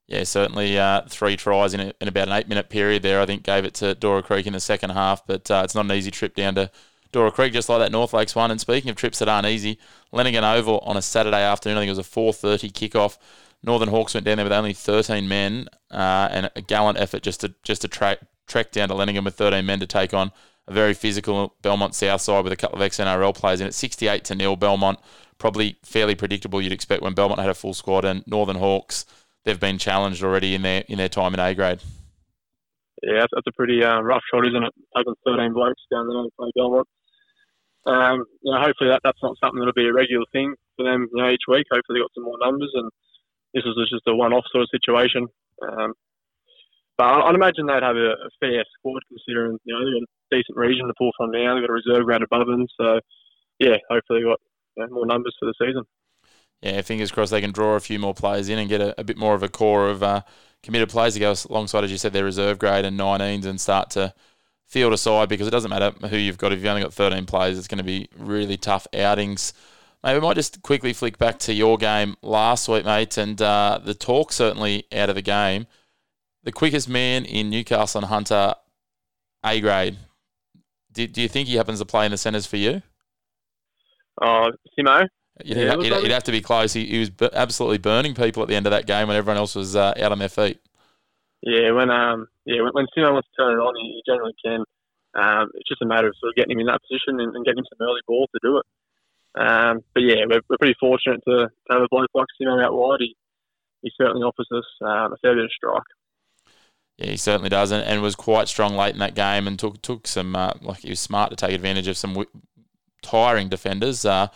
Yeah, certainly uh, three tries in, a, in about an eight minute period there. I think gave it to Dora Creek in the second half, but uh, it's not an easy trip down to Dora Creek, just like that North Lakes one. And speaking of trips that aren't easy, Lenaghan Oval on a Saturday afternoon, I think it was a four thirty kickoff. Northern Hawks went down there with only thirteen men uh, and a gallant effort just to just to track trek down to Lenaghan with thirteen men to take on a very physical Belmont South side with a couple of ex NRL players in it. Sixty eight to nil. Belmont probably fairly predictable. You'd expect when Belmont had a full squad and Northern Hawks they've been challenged already in their in their time in A grade. Yeah, that's, a pretty uh, rough shot, isn't it? Taking 13 blokes down there to play Belmont. Um, you know, hopefully that, that's not something that'll be a regular thing for them you know, each week. Hopefully they got some more numbers and this was just a one-off sort of situation. Um, but I'd imagine they'd have a, a fair squad considering, you know, decent region to pull from now. They've got a reserve grade above them. So, yeah, hopefully got you know, more numbers for the season. Yeah, fingers crossed they can draw a few more players in and get a, a bit more of a core of uh, committed players to go alongside, as you said, their reserve grade and 19s and start to field a side because it doesn't matter who you've got. If you've only got 13 players, it's going to be really tough outings. Maybe we might just quickly flick back to your game last week, mate, and uh, the talk certainly out of the game. The quickest man in Newcastle and Hunter, A grade. Do, do you think he happens to play in the centres for you? Oh, Simo? You'd, Yeah, I you'd have to be close. He, he was bu- absolutely burning people at the end of that game when everyone else was uh, out on their feet. Yeah, when um yeah when, when Simo wants to turn it on, he, he generally can. Um, it's just a matter of sort of getting him in that position and, and getting him some early ball to do it. Um, but yeah, we're, we're pretty fortunate to, to have a bloke like Simo out wide. He, he certainly offers us um, a fair bit of strike. Yeah, he certainly does, and, and was quite strong late in that game, and took took some uh, like he was smart to take advantage of some w- tiring defenders. Uh,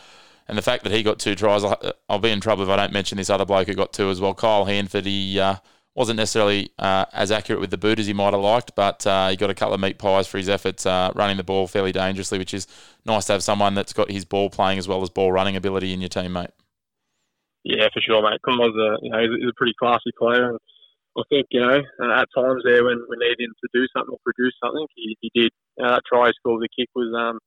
and the fact that he got two tries, I'll, I'll be in trouble if I don't mention this other bloke who got two as well. Kyle Hanford, he uh, wasn't necessarily uh, as accurate with the boot as he might have liked, but uh, he got a couple of meat pies for his efforts uh, running the ball fairly dangerously, which is nice to have someone that's got his ball playing as well as ball running ability in your team, mate. Yeah, for sure, mate. Connor's a you know he's a pretty classy player, and I think you know at times there when we needed him to do something or produce something, he, he did. Know, that try he scored, the kick was um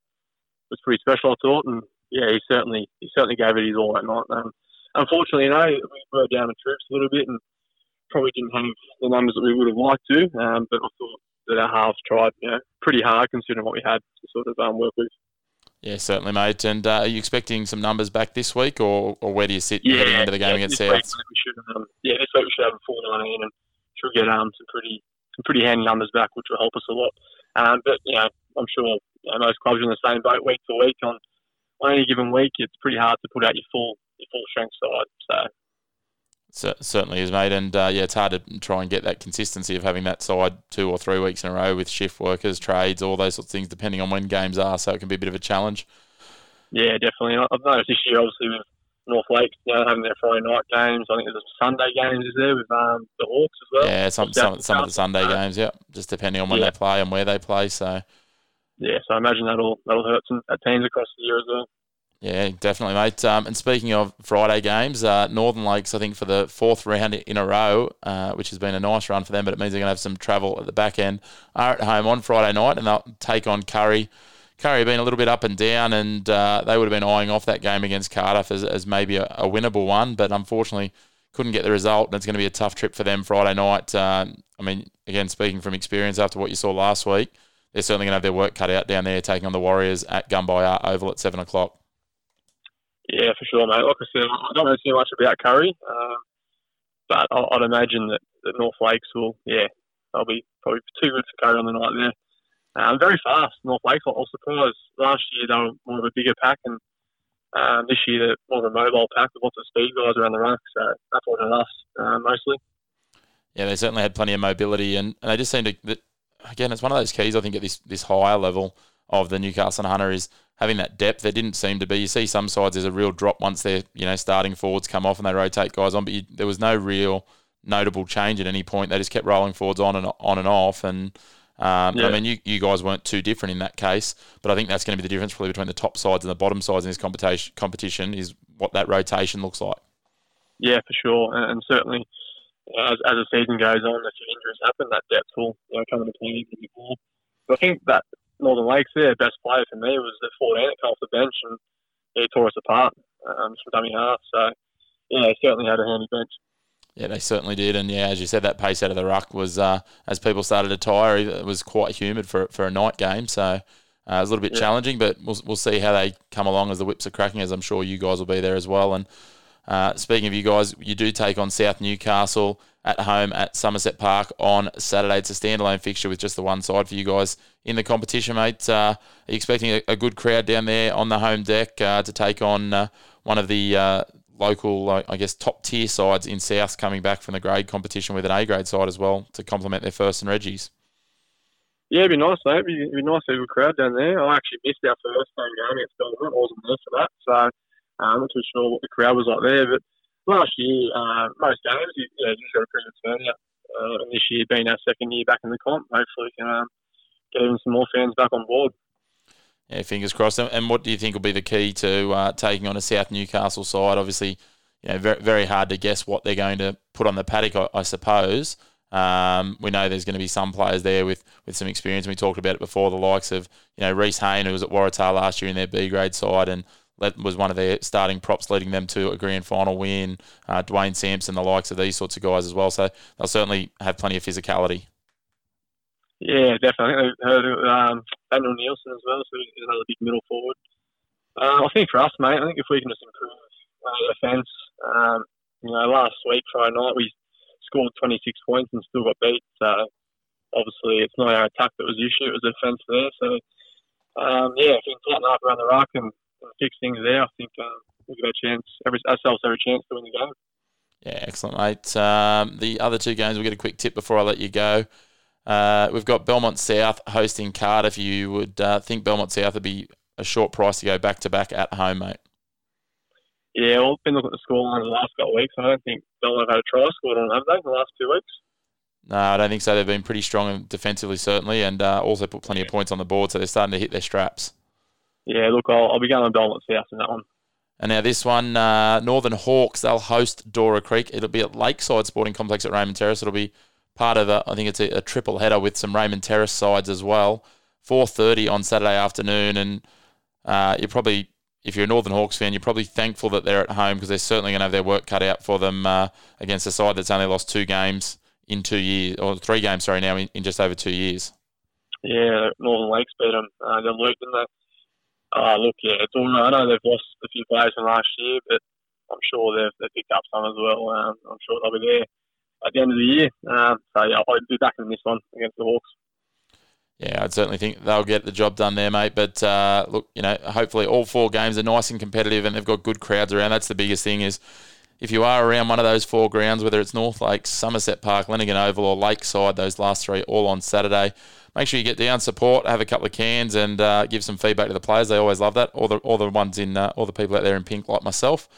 was pretty special, I thought, and yeah, he certainly he certainly gave it his all that night. Um, unfortunately, you know, we were down the troops a little bit, and probably didn't have the numbers that we would have liked to. Um, but I thought that our halves tried, you know, pretty hard considering what we had to sort of um, work with. Yeah, certainly, mate. And uh, are you expecting some numbers back this week, or, or where do you sit yeah, heading into the game yeah, against South? week we should, um, yeah, this week we should have a full 19 and should get um, some pretty some pretty handy numbers back, which will help us a lot. Um, but you know, I'm sure you know, most clubs are in the same boat week to week. On, on any given week, it's pretty hard to put out your full your full strength side. So Cer- certainly is, mate. And uh, yeah, it's hard to try and get that consistency of having that side two or three weeks in a row with shift workers, trades, all those sorts of things, depending on when games are. So it can be a bit of a challenge. yeah, definitely. I- I've noticed this year, obviously with North Lakes, you know, having their Friday night games. I think there's a Sunday games is there with um, the Hawks as well. Yeah, some some, some of the Sunday Uh, games, yeah, just depending on when Yeah. they play and where they play. So Yeah, so I imagine that'll that'll hurt some at teams across the year as well. Yeah, definitely, mate. Um, and speaking of Friday games, uh, Northern Lakes, I think for the fourth round in a row, uh, which has been a nice run for them, but it means they're going to have some travel at the back end. Are at home on Friday night, and they'll take on Kurri. Kurri have been a little bit up and down, and uh, they would have been eyeing off that game against Cardiff as, as maybe a, a winnable one, but unfortunately couldn't get the result, and it's going to be a tough trip for them Friday night. Uh, I mean, again, speaking from experience after what you saw last week, they're certainly going to have their work cut out down there, taking on the Warriors at Gunby Oval at seven o'clock. Yeah, for sure, mate. Like I said, I don't know too much about Kurri, um, but I- I'd imagine that, that North Lakes will, yeah, they'll be probably too good for Kurri on the night there. Um, very fast, North Lakes. I was surprised. Last year they were more of a bigger pack, and um, this year they're more of a mobile pack with lots of speed guys around the ruck. So that's what it us uh, mostly. Yeah, they certainly had plenty of mobility, and, and they just seem to. Again, it's one of those keys I think at this this higher level of the Newcastle and Hunter is having that depth. There didn't seem to be. You see some sides there's a real drop once their you know starting forwards come off and they rotate guys on, but you, there was no real notable change at any point. They just kept rolling forwards on and on and off, and um, Yeah. I mean you, you guys weren't too different in that case, but I think that's going to be the difference probably between the top sides and the bottom sides in this competition. Competition is what that rotation looks like. Yeah, for sure, and, and certainly uh, as, as the season goes on, a few injuries happen. That depth will you know, come into play a bit more. But I think that Northern Lakes, their best player for me was the 14 that come off the bench, and he tore us apart um, from dummy half. So yeah, he certainly had a handy bench. Yeah, they certainly did, and yeah, as you said, that pace out of the ruck was uh, as people started to tire. It was quite humid for for a night game, so uh, it was a little bit Yeah. challenging. But we'll we'll see how they come along as the whips are cracking. As I'm sure you guys will be there as well. And uh, speaking of you guys, you do take on South Newcastle at home at Somerset Park on Saturday. It's a standalone fixture with just the one side for you guys in the competition, mate. Uh, are you expecting a, a good crowd down there on the home deck uh, to take on uh, one of the uh, local, I guess, top tier sides in South coming back from the grade competition with an A grade side as well to complement their first and Reggie's? Yeah, it'd be nice, mate. It'd be, it'd be nice to have a crowd down there. I actually missed our first home game against Belmont. I wasn't there for that, so uh, I'm not too sure what the crowd was like there. But last year, uh, most games, you, know, you got a pretty good. Uh, and this year being our second year back in the comp, hopefully we can um, get even some more fans back on board. Yeah, fingers crossed. And- And what do you think will be the key to uh, taking on a South Newcastle side? Obviously, you know, very, very hard to guess what they're going to put on the paddock, I, I suppose. Um, we know there's going to be some players there with, with some experience. We talked about it before, the likes of you know Reese Hayne, who was at Waratah last year in their B grade side, and let, was one of their starting props, leading them to a grand final win. Uh, Dwayne Sampson, the likes of these sorts of guys as well. So they'll certainly have plenty of physicality. Yeah, definitely. I heard of, um, Daniel Nielsen as well, so he's another big middle forward. Uh, I think for us, mate, I think if we can just improve uh, defence, um, you know, last week Friday night we scored 26 points and still got beat. So obviously it's not our attack that was the issue; it was the defence there. So um, yeah, if we can up around the and, and fix things there, I think um, we've got a chance, every, ourselves every chance to win the game. Yeah, excellent, mate. Um, the other two games, we'll get a quick tip before I let you go. Uh, we've got Belmont South hosting Cardiff. You would uh, think Belmont South would be a short price to go back to back at home, mate. Yeah, well, I've been looking at the scoreline the last couple of weeks. I don't think Belmont have had a try scored on, have they, in the last two weeks? No, I don't think so. They've been pretty strong defensively, certainly, and uh, also put plenty of points on the board, so they're starting to hit their straps. Yeah, look, I'll, I'll be going on Dolan South in that one. And now this one, uh, Northern Hawks, they'll host Dora Creek. It'll be at Lakeside Sporting Complex at Raymond Terrace. It'll be part of a, I think it's a, a triple header with some Raymond Terrace sides as well. 4.30 on Saturday afternoon, and uh, you're probably, if you're a Northern Hawks fan, you're probably thankful that they're at home because they're certainly going to have their work cut out for them uh, against a side that's only lost two games in two years, or three games, sorry, now in, in just over two years. Yeah, Northern Lakes beat them. Uh, they Luke, didn't they? Uh, look, yeah, it's all right. I know they've lost a few players from last year, but I'm sure they've, they've picked up some as well. Um, I'm sure they'll be there at the end of the year. Um, so, yeah, I'll be back in this one against the Hawks. Yeah, I'd certainly think they'll get the job done there, mate. But uh, look, you know, hopefully all four games are nice and competitive, and they've got good crowds around. That's the biggest thing. Is if you are around one of those four grounds, whether it's North Lakes, Somerset Park, Lenaghan Oval, or Lakeside, those last three all on Saturday, make sure you get down, support, have a couple of cans, and uh, give some feedback to the players. They always love that. All the all the ones in uh, all the people out there in pink like myself.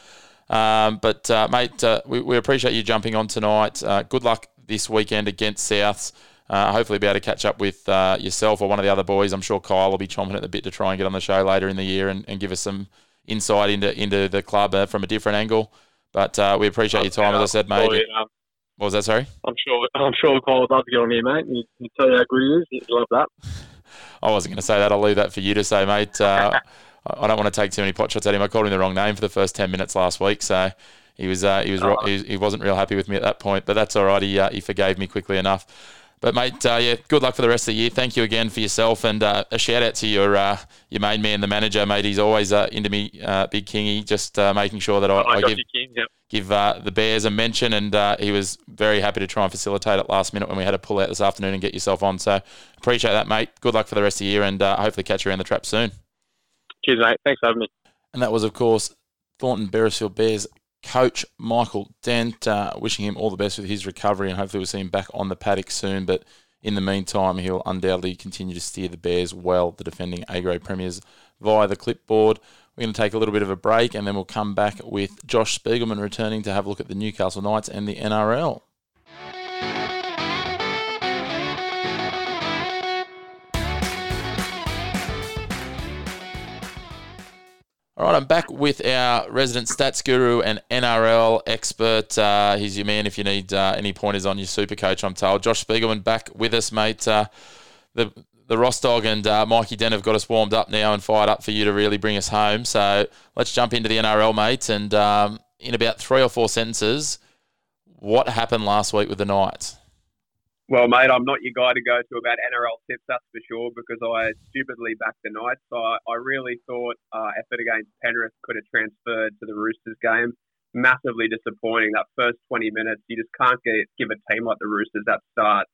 Um, but uh, mate, uh, we, we appreciate you jumping on tonight. Uh, good luck this weekend against Souths. Uh, hopefully, be able to catch up with yourself or one of the other boys. I'm sure Kyle will be chomping at the bit to try and get on the show later in the year and, and give us some insight into into the club from a different angle. But uh, we appreciate your time, as I said, mate. Well, What was that? Sorry. I'm sure. I'm sure Kyle would love to get on here, mate. He'd, he'd tell you how good he is. He'd love that. I wasn't going to say that. I'll leave that for you to say, mate. Uh, I don't want to take too many pot shots at him. I called him the wrong name for the first ten minutes last week, so he was uh, he was Oh. he, he wasn't real happy with me at that point. But that's all right. He uh, he forgave me quickly enough. But mate, uh, yeah, good luck for the rest of the year. Thank you again for yourself, and uh, a shout out to your uh, your main man, the manager, mate. He's always uh, into me, uh, Big Kingy, just uh, making sure that I, I I give King. Yep. give uh, the Bears a mention, and uh, he was very happy to try and facilitate it last minute when we had to pull out this afternoon and get yourself on. So appreciate that, mate. Good luck for the rest of the year, and uh, hopefully catch you around the trap soon. Cheers, mate. Thanks for having me. And that was, of course, Thornton Beresfield Bears coach Michael Dent. Uh, wishing him all the best with his recovery, and hopefully we'll see him back on the paddock soon. But in the meantime, he'll undoubtedly continue to steer the Bears well, the defending A grade premiers, via the clipboard. We're going to take a little bit of a break, and then we'll come back with Josh Spiegelman returning to have a look at the Newcastle Knights and the NRL. All right, I'm back with our resident stats guru and NRL expert. Uh, he's your man if you need uh, any pointers on your super coach, I'm told. Josh Spiegelman back with us, mate. Uh, the the Ross Dog and uh, Mikey Dent have got us warmed up now and fired up for you to really bring us home. So let's jump into the NRL, mate. And um, in about three or four sentences, what happened last week with the Knights? Well, mate, I'm not your guy to go to about NRL tips, that's for sure, because I stupidly backed the Knights. So I, I really thought uh, effort against Penrith could have transferred to the Roosters game. Massively disappointing. That first 20 minutes, you just can't get, give a team like the Roosters that start.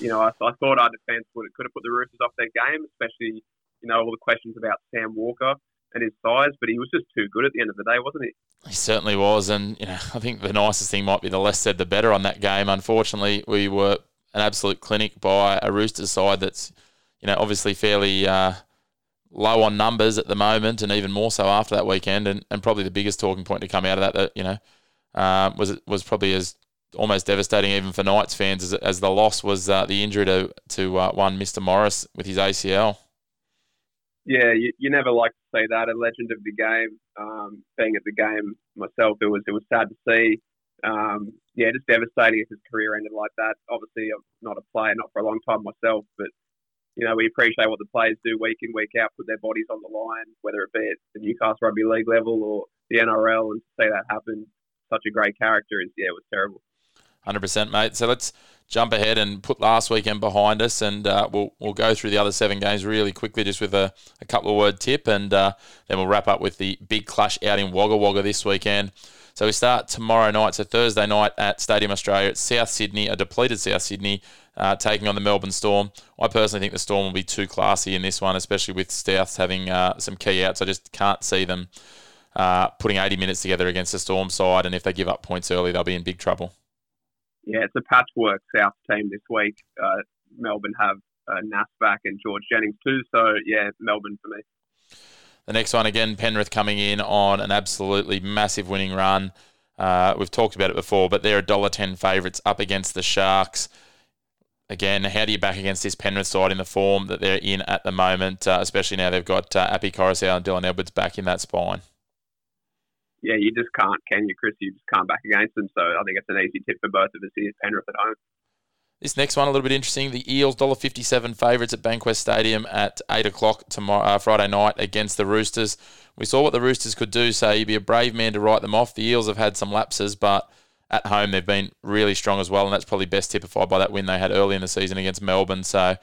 You know, I, I thought our defence would could have put the Roosters off their game, especially, you know, all the questions about Sam Walker and his size, but he was just too good at the end of the day, wasn't he? He certainly was, and you know, I think the nicest thing might be the less said, the better on that game. Unfortunately, we were an absolute clinic by a Roosters side that's, you know, obviously fairly uh, low on numbers at the moment, and even more so after that weekend. And, and probably the biggest talking point to come out of that, that you know, um, was was probably as almost devastating even for Knights fans as, as the loss was uh, the injury to to uh, one Mister Morris with his ACL. Yeah, you, you never like to say that. A legend of the game. Um, being at the game myself, it was it was sad to see. Um, yeah, just devastating if his career ended like that. Obviously, I'm not a player, not for a long time myself, but you know we appreciate what the players do week in week out, put their bodies on the line, whether it be at the Newcastle Rugby League level or the NRL, and to see that happen, such a great character is yeah, it was terrible. Hundred percent, mate. So let's jump ahead and put last weekend behind us, and uh, we'll we'll go through the other seven games really quickly, just with a, a couple of word tip, and uh, then we'll wrap up with the big clash out in Wagga Wagga this weekend. So we start tomorrow night, so Thursday night at Stadium Australia at South Sydney, a depleted South Sydney, uh, taking on the Melbourne Storm. I personally think the Storm will be too classy in this one, especially with Souths having uh, some key outs. I just can't see them uh, putting 80 minutes together against the Storm side, and if they give up points early, they'll be in big trouble. Yeah, it's a patchwork South team this week. Uh, Melbourne have uh, back and George Jennings too, so yeah, Melbourne for me. The next one, again, Penrith coming in on an absolutely massive winning run. Uh, we've talked about it before, but they're a $1.10 favourites up against the Sharks. Again, how do you back against this Penrith side in the form that they're in at the moment, uh, especially now they've got uh, Api Koroisau and Dylan Edwards back in that spine? Yeah, you just can't, can you, Chris? You just can't back against them. So I think it's an easy tip for both of us here, Penrith at home. This next one a little bit interesting. The Eels $1.57 favourites at Bankwest Stadium at eight o'clock tomorrow uh, Friday night against the Roosters. We saw what the Roosters could do, so you'd be a brave man to write them off. The Eels have had some lapses, but at home they've been really strong as well, and that's probably best typified by that win they had early in the season against Melbourne. So,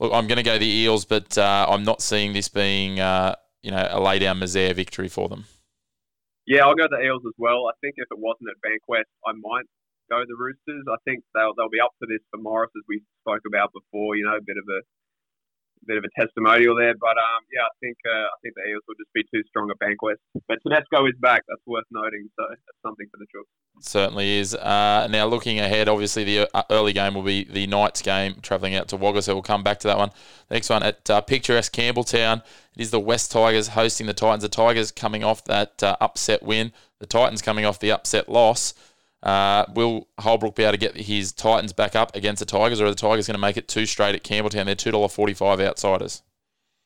look, I'm going to go the Eels, but uh, I'm not seeing this being uh, you know a lay down misère victory for them. Yeah, I'll go the Eels as well. I think if it wasn't at Bankwest, I might go the Roosters. I think they'll they'll be up for this for Morris as we spoke about before. You know, a bit of a bit of a testimonial there, but um, yeah, I think uh, I think the Eels will just be too strong at Bankwest. But Tedesco is back. That's worth noting. So that's something for the Chooks. Certainly is. Uh, now looking ahead, obviously the uh, early game will be the Knights game, travelling out to Wagga. So we'll come back to that one. Next one at uh, picturesque Campbelltown. It is the West Tigers hosting the Titans. The Tigers coming off that uh, upset win. The Titans coming off the upset loss. Uh, will Holbrook be able to get his Titans back up against the Tigers, or are the Tigers going to make it two straight at Campbelltown? They're two dollar forty five outsiders.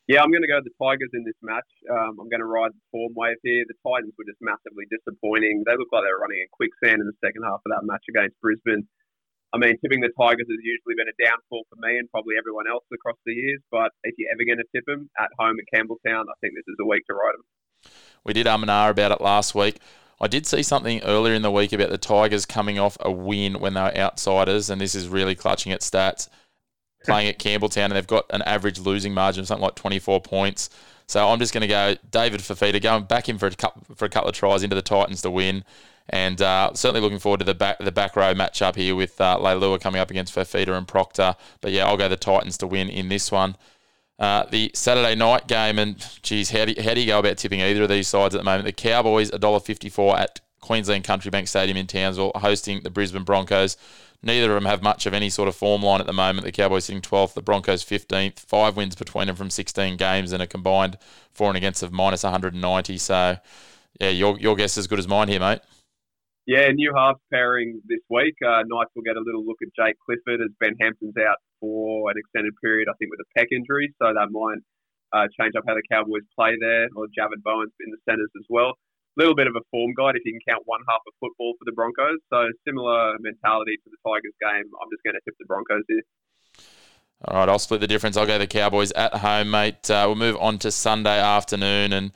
Yeah, I'm going to go the Tigers in this match. Um, I'm going to ride the form wave here. The Titans were just massively disappointing. They looked like they were running in quicksand in the second half of that match against Brisbane. I mean, tipping the Tigers has usually been a downfall for me and probably everyone else across the years. But if you're ever going to tip them at home at Campbelltown, I think this is a week to ride them. We did um and ah about it last week. I did see something earlier in the week about the Tigers coming off a win when they were outsiders, and this is really clutching at stats. Playing at Campbelltown, and they've got an average losing margin of something like 24 points. So I'm just going to go David Fifita, going back in for a couple, for a couple of tries into the Titans to win, and uh, certainly looking forward to the back the back row matchup here with uh, Leilua coming up against Fifita and Proctor. But yeah, I'll go the Titans to win in this one. Uh, the Saturday night game, and geez, how do, you, how do you go about tipping either of these sides at the moment? The Cowboys, $1.54 at Queensland Country Bank Stadium in Townsville, hosting the Brisbane Broncos. Neither of them have much of any sort of form line at the moment. The Cowboys sitting 12th, the Broncos 15th. Five wins between them from 16 games and a combined for and against of minus 190. So, yeah, your, your guess is as good as mine here, mate. Yeah, new half pairing this week. Uh, Knights will get a little look at Jake Clifford as Ben Hampton's out for an extended period, I think, with a pec injury. So that might uh, change up how the Cowboys play there, or Javid Bowen's in the centres as well. A little bit of a form guide if you can count one half of football for the Broncos. So similar mentality to the Tigers game. I'm just going to tip the Broncos here. All right, I'll split the difference. I'll go the Cowboys at home, mate. Uh, we'll move on to Sunday afternoon and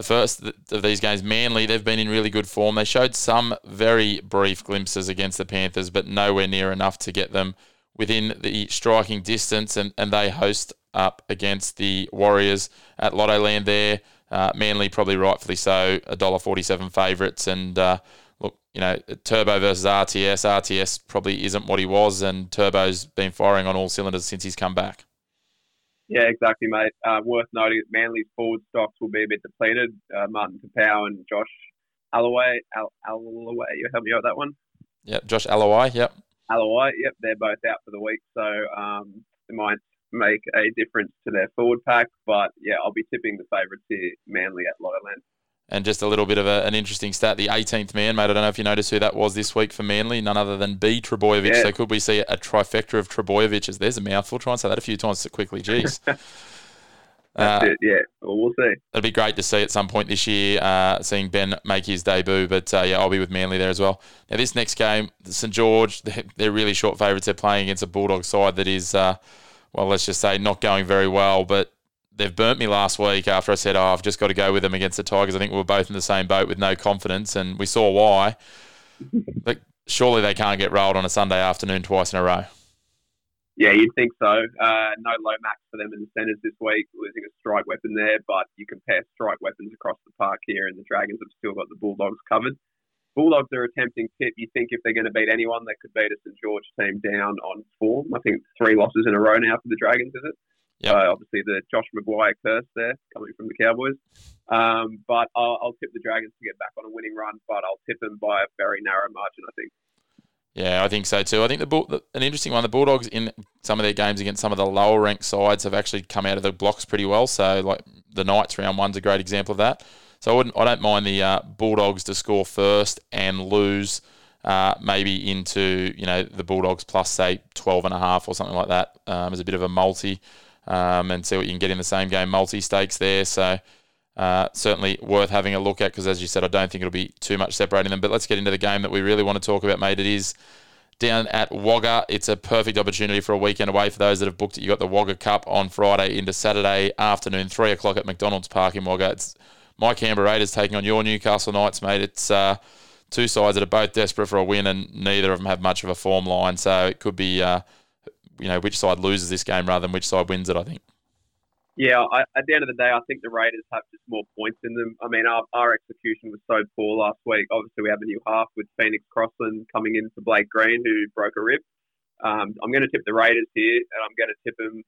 the first of these games, Manly, they've been in really good form. They showed some very brief glimpses against the Panthers, but nowhere near enough to get them within the striking distance, and, and they host up against the Warriors at Lotto Land there. Uh, Manly probably rightfully so, $1.47 favourites. And uh, look, you know, Turbo versus RTS. RTS probably isn't what he was, and Turbo's been firing on all cylinders since he's come back. Yeah, exactly, mate. Uh, worth noting that Manly's forward stocks will be a bit depleted. Uh, Martin Taupau and Josh Aloiai. Al- Aloiai, you help me out with that one? Yeah, Josh Aloiai, yep. Aloiai, yep, they're both out for the week. So um, it might make a difference to their forward pack. But yeah, I'll be tipping the favourites here, Manly at Lottoland. And just a little bit of a, an interesting stat: the 18th man, mate. I don't know if you noticed who that was this week for Manly. None other than B Trbojevic. Yeah. So could we see a trifecta of Trbojevics? There's a mouthful. Try and say that a few times quickly. Jeez. That's uh, it, yeah. Well, we'll see. It'll be great to see at some point this year, uh, seeing Ben make his debut. But uh, yeah, I'll be with Manly there as well. Now, this next game, St George, they're really short favourites. They're playing against a Bulldog side that is, uh, well, let's just say, not going very well. But they've burnt me last week after I said, oh, I've just got to go with them against the Tigers. I think we were both in the same boat with no confidence, and we saw why. but surely they can't get rolled on a Sunday afternoon twice in a row. Yeah, you'd think so. Uh, no max for them in the centres this week, losing a strike weapon there, but you compare strike weapons across the park here, and the Dragons have still got the Bulldogs covered. Bulldogs are attempting tempting tip. You think if they're going to beat anyone, they could beat a St George team down on form. I think three losses in a row now for the Dragons, is it? Yep. Uh, obviously, the Josh McGuire curse there coming from the Cowboys. Um, but I'll, I'll, tip the Dragons to get back on a winning run, but I'll tip them by a very narrow margin, I think. Yeah, I think so too. I think the, an interesting one. The Bulldogs in some of their games against some of the lower ranked sides have actually come out of the blocks pretty well. So like the Knights round one's a great example of that. So I wouldn't, I don't mind the uh, Bulldogs to score first and lose uh, maybe into you know the Bulldogs plus say 12 and a half or something like that um, as a bit of a multi um, and see what you can get in the same game multi stakes there. So. Uh, certainly worth having a look at because, as you said, I don't think it'll be too much separating them. But let's get into the game that we really want to talk about, mate. It is down at Wagga. It's a perfect opportunity for a weekend away for those that have booked it. You got the Wagga Cup on Friday into Saturday afternoon, three o'clock at McDonald's Park in Wagga. It's my Canberra Raiders taking on your Newcastle Knights, mate. It's uh, two sides that are both desperate for a win, and neither of them have much of a form line. So it could be, uh, you know, which side loses this game rather than which side wins it. I think. Yeah, I, at the end of the day, I think the Raiders have just more points in them. I mean, our, our execution was so poor last week. Obviously, we have a new half with Phoenix Crossland coming in for Blake Green, who broke a rib. Um, I'm going to tip the Raiders here, and I'm going to tip them.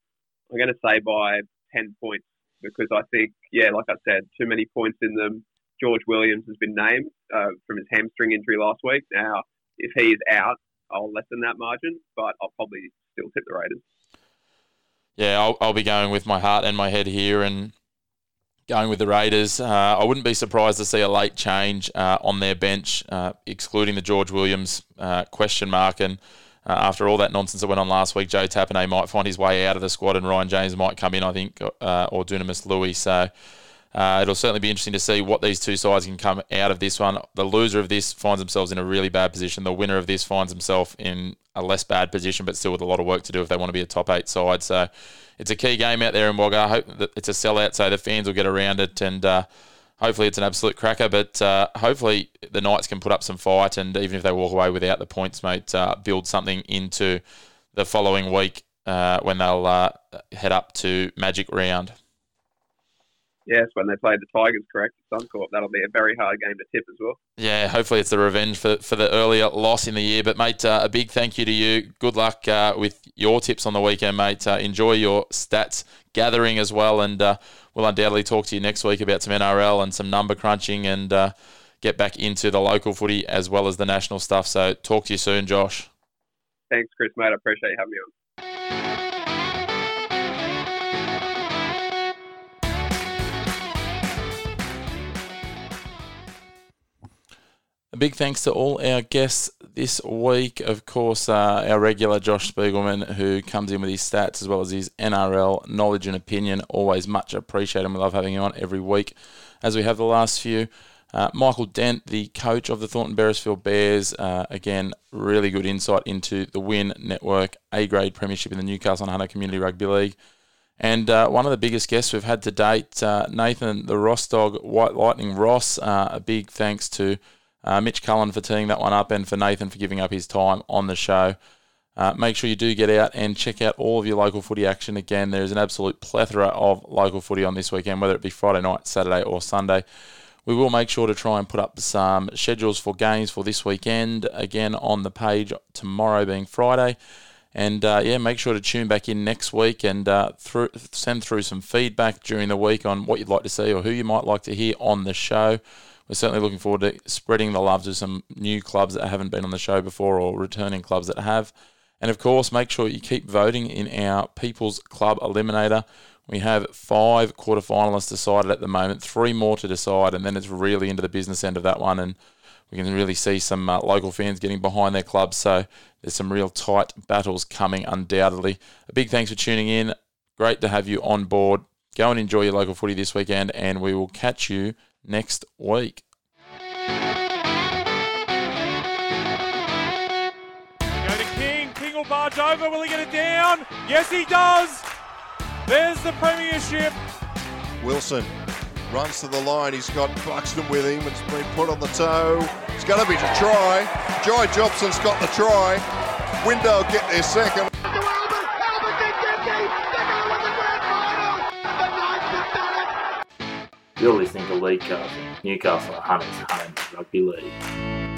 I'm going to say by ten points because I think, yeah, like I said, too many points in them. George Williams has been named uh, from his hamstring injury last week. Now, if he is out, I'll lessen that margin, but I'll probably still tip the Raiders yeah, I'll, I'll be going with my heart and my head here and going with the Raiders. Uh, I wouldn't be surprised to see a late change uh, on their bench, uh, excluding the George Williams uh, question mark. And uh, after all that nonsense that went on last week, Joe Tapine might find his way out of the squad and Ryan James might come in, I think, uh, or Dunamis Lui. So uh, it'll certainly be interesting to see what these two sides can come out of this one. The loser of this finds themselves in a really bad position. The winner of this finds himself in a less bad position, but still with a lot of work to do if they want to be a top eight side. So it's a key game out there in Wagga. I hope that it's a sellout, so the fans will get around it, and uh, hopefully it's an absolute cracker. But uh, hopefully the Knights can put up some fight, and even if they walk away without the points, mate, uh, build something into the following week uh, when they'll uh, head up to Magic Round. Yes, when they play the Tigers, correct, at Suncorp. That'll be a very hard game to tip as well. Yeah, hopefully it's the revenge for, for the earlier loss in the year. But, mate, uh, a big thank you to you. Good luck uh, with your tips on the weekend, mate. Uh, enjoy your stats gathering as well. And uh, we'll undoubtedly talk to you next week about some NRL and some number crunching and uh, get back into the local footy as well as the national stuff. So, talk to you soon, Josh. Thanks, Chris, mate. I appreciate you having me on. A big thanks to all our guests this week. Of course, uh, our regular Josh Spiegelman, who comes in with his stats as well as his NRL knowledge and opinion. Always much appreciated. and We love having him on every week, as we have the last few. Uh, Michael Dent, the coach of the Thornton Beresfield Bears, uh, again, really good insight into the WIN Network A grade premiership in the Newcastle and Hunter Community Rugby League. And uh, one of the biggest guests we've had to date, uh, Nathan the Ross Dog, White Lightning Ross. Uh, a big thanks to uh, Mitch Cullen for teeing that one up and for Nathan for giving up his time on the show. Uh, make sure you do get out and check out all of your local footy action. Again, there's an absolute plethora of local footy on this weekend, whether it be Friday night, Saturday, or Sunday. We will make sure to try and put up some schedules for games for this weekend again on the page tomorrow, being Friday. And uh, yeah, make sure to tune back in next week and uh, through, send through some feedback during the week on what you'd like to see or who you might like to hear on the show we're certainly looking forward to spreading the love to some new clubs that haven't been on the show before or returning clubs that have. And of course, make sure you keep voting in our People's Club Eliminator. We have five quarterfinalists decided at the moment, three more to decide, and then it's really into the business end of that one. And we can really see some uh, local fans getting behind their clubs. So there's some real tight battles coming, undoubtedly. A big thanks for tuning in. Great to have you on board. Go and enjoy your local footy this weekend, and we will catch you next week. Go to King. King will barge over. Will he get it down? Yes, he does. There's the premiership. Wilson runs to the line. He's got Buxton with him. It's been put on the toe. It's going to be a try. Joy Jobson's got the try. Window get their second. You're listening to League Castle, Newcastle Hunters Home Rugby League.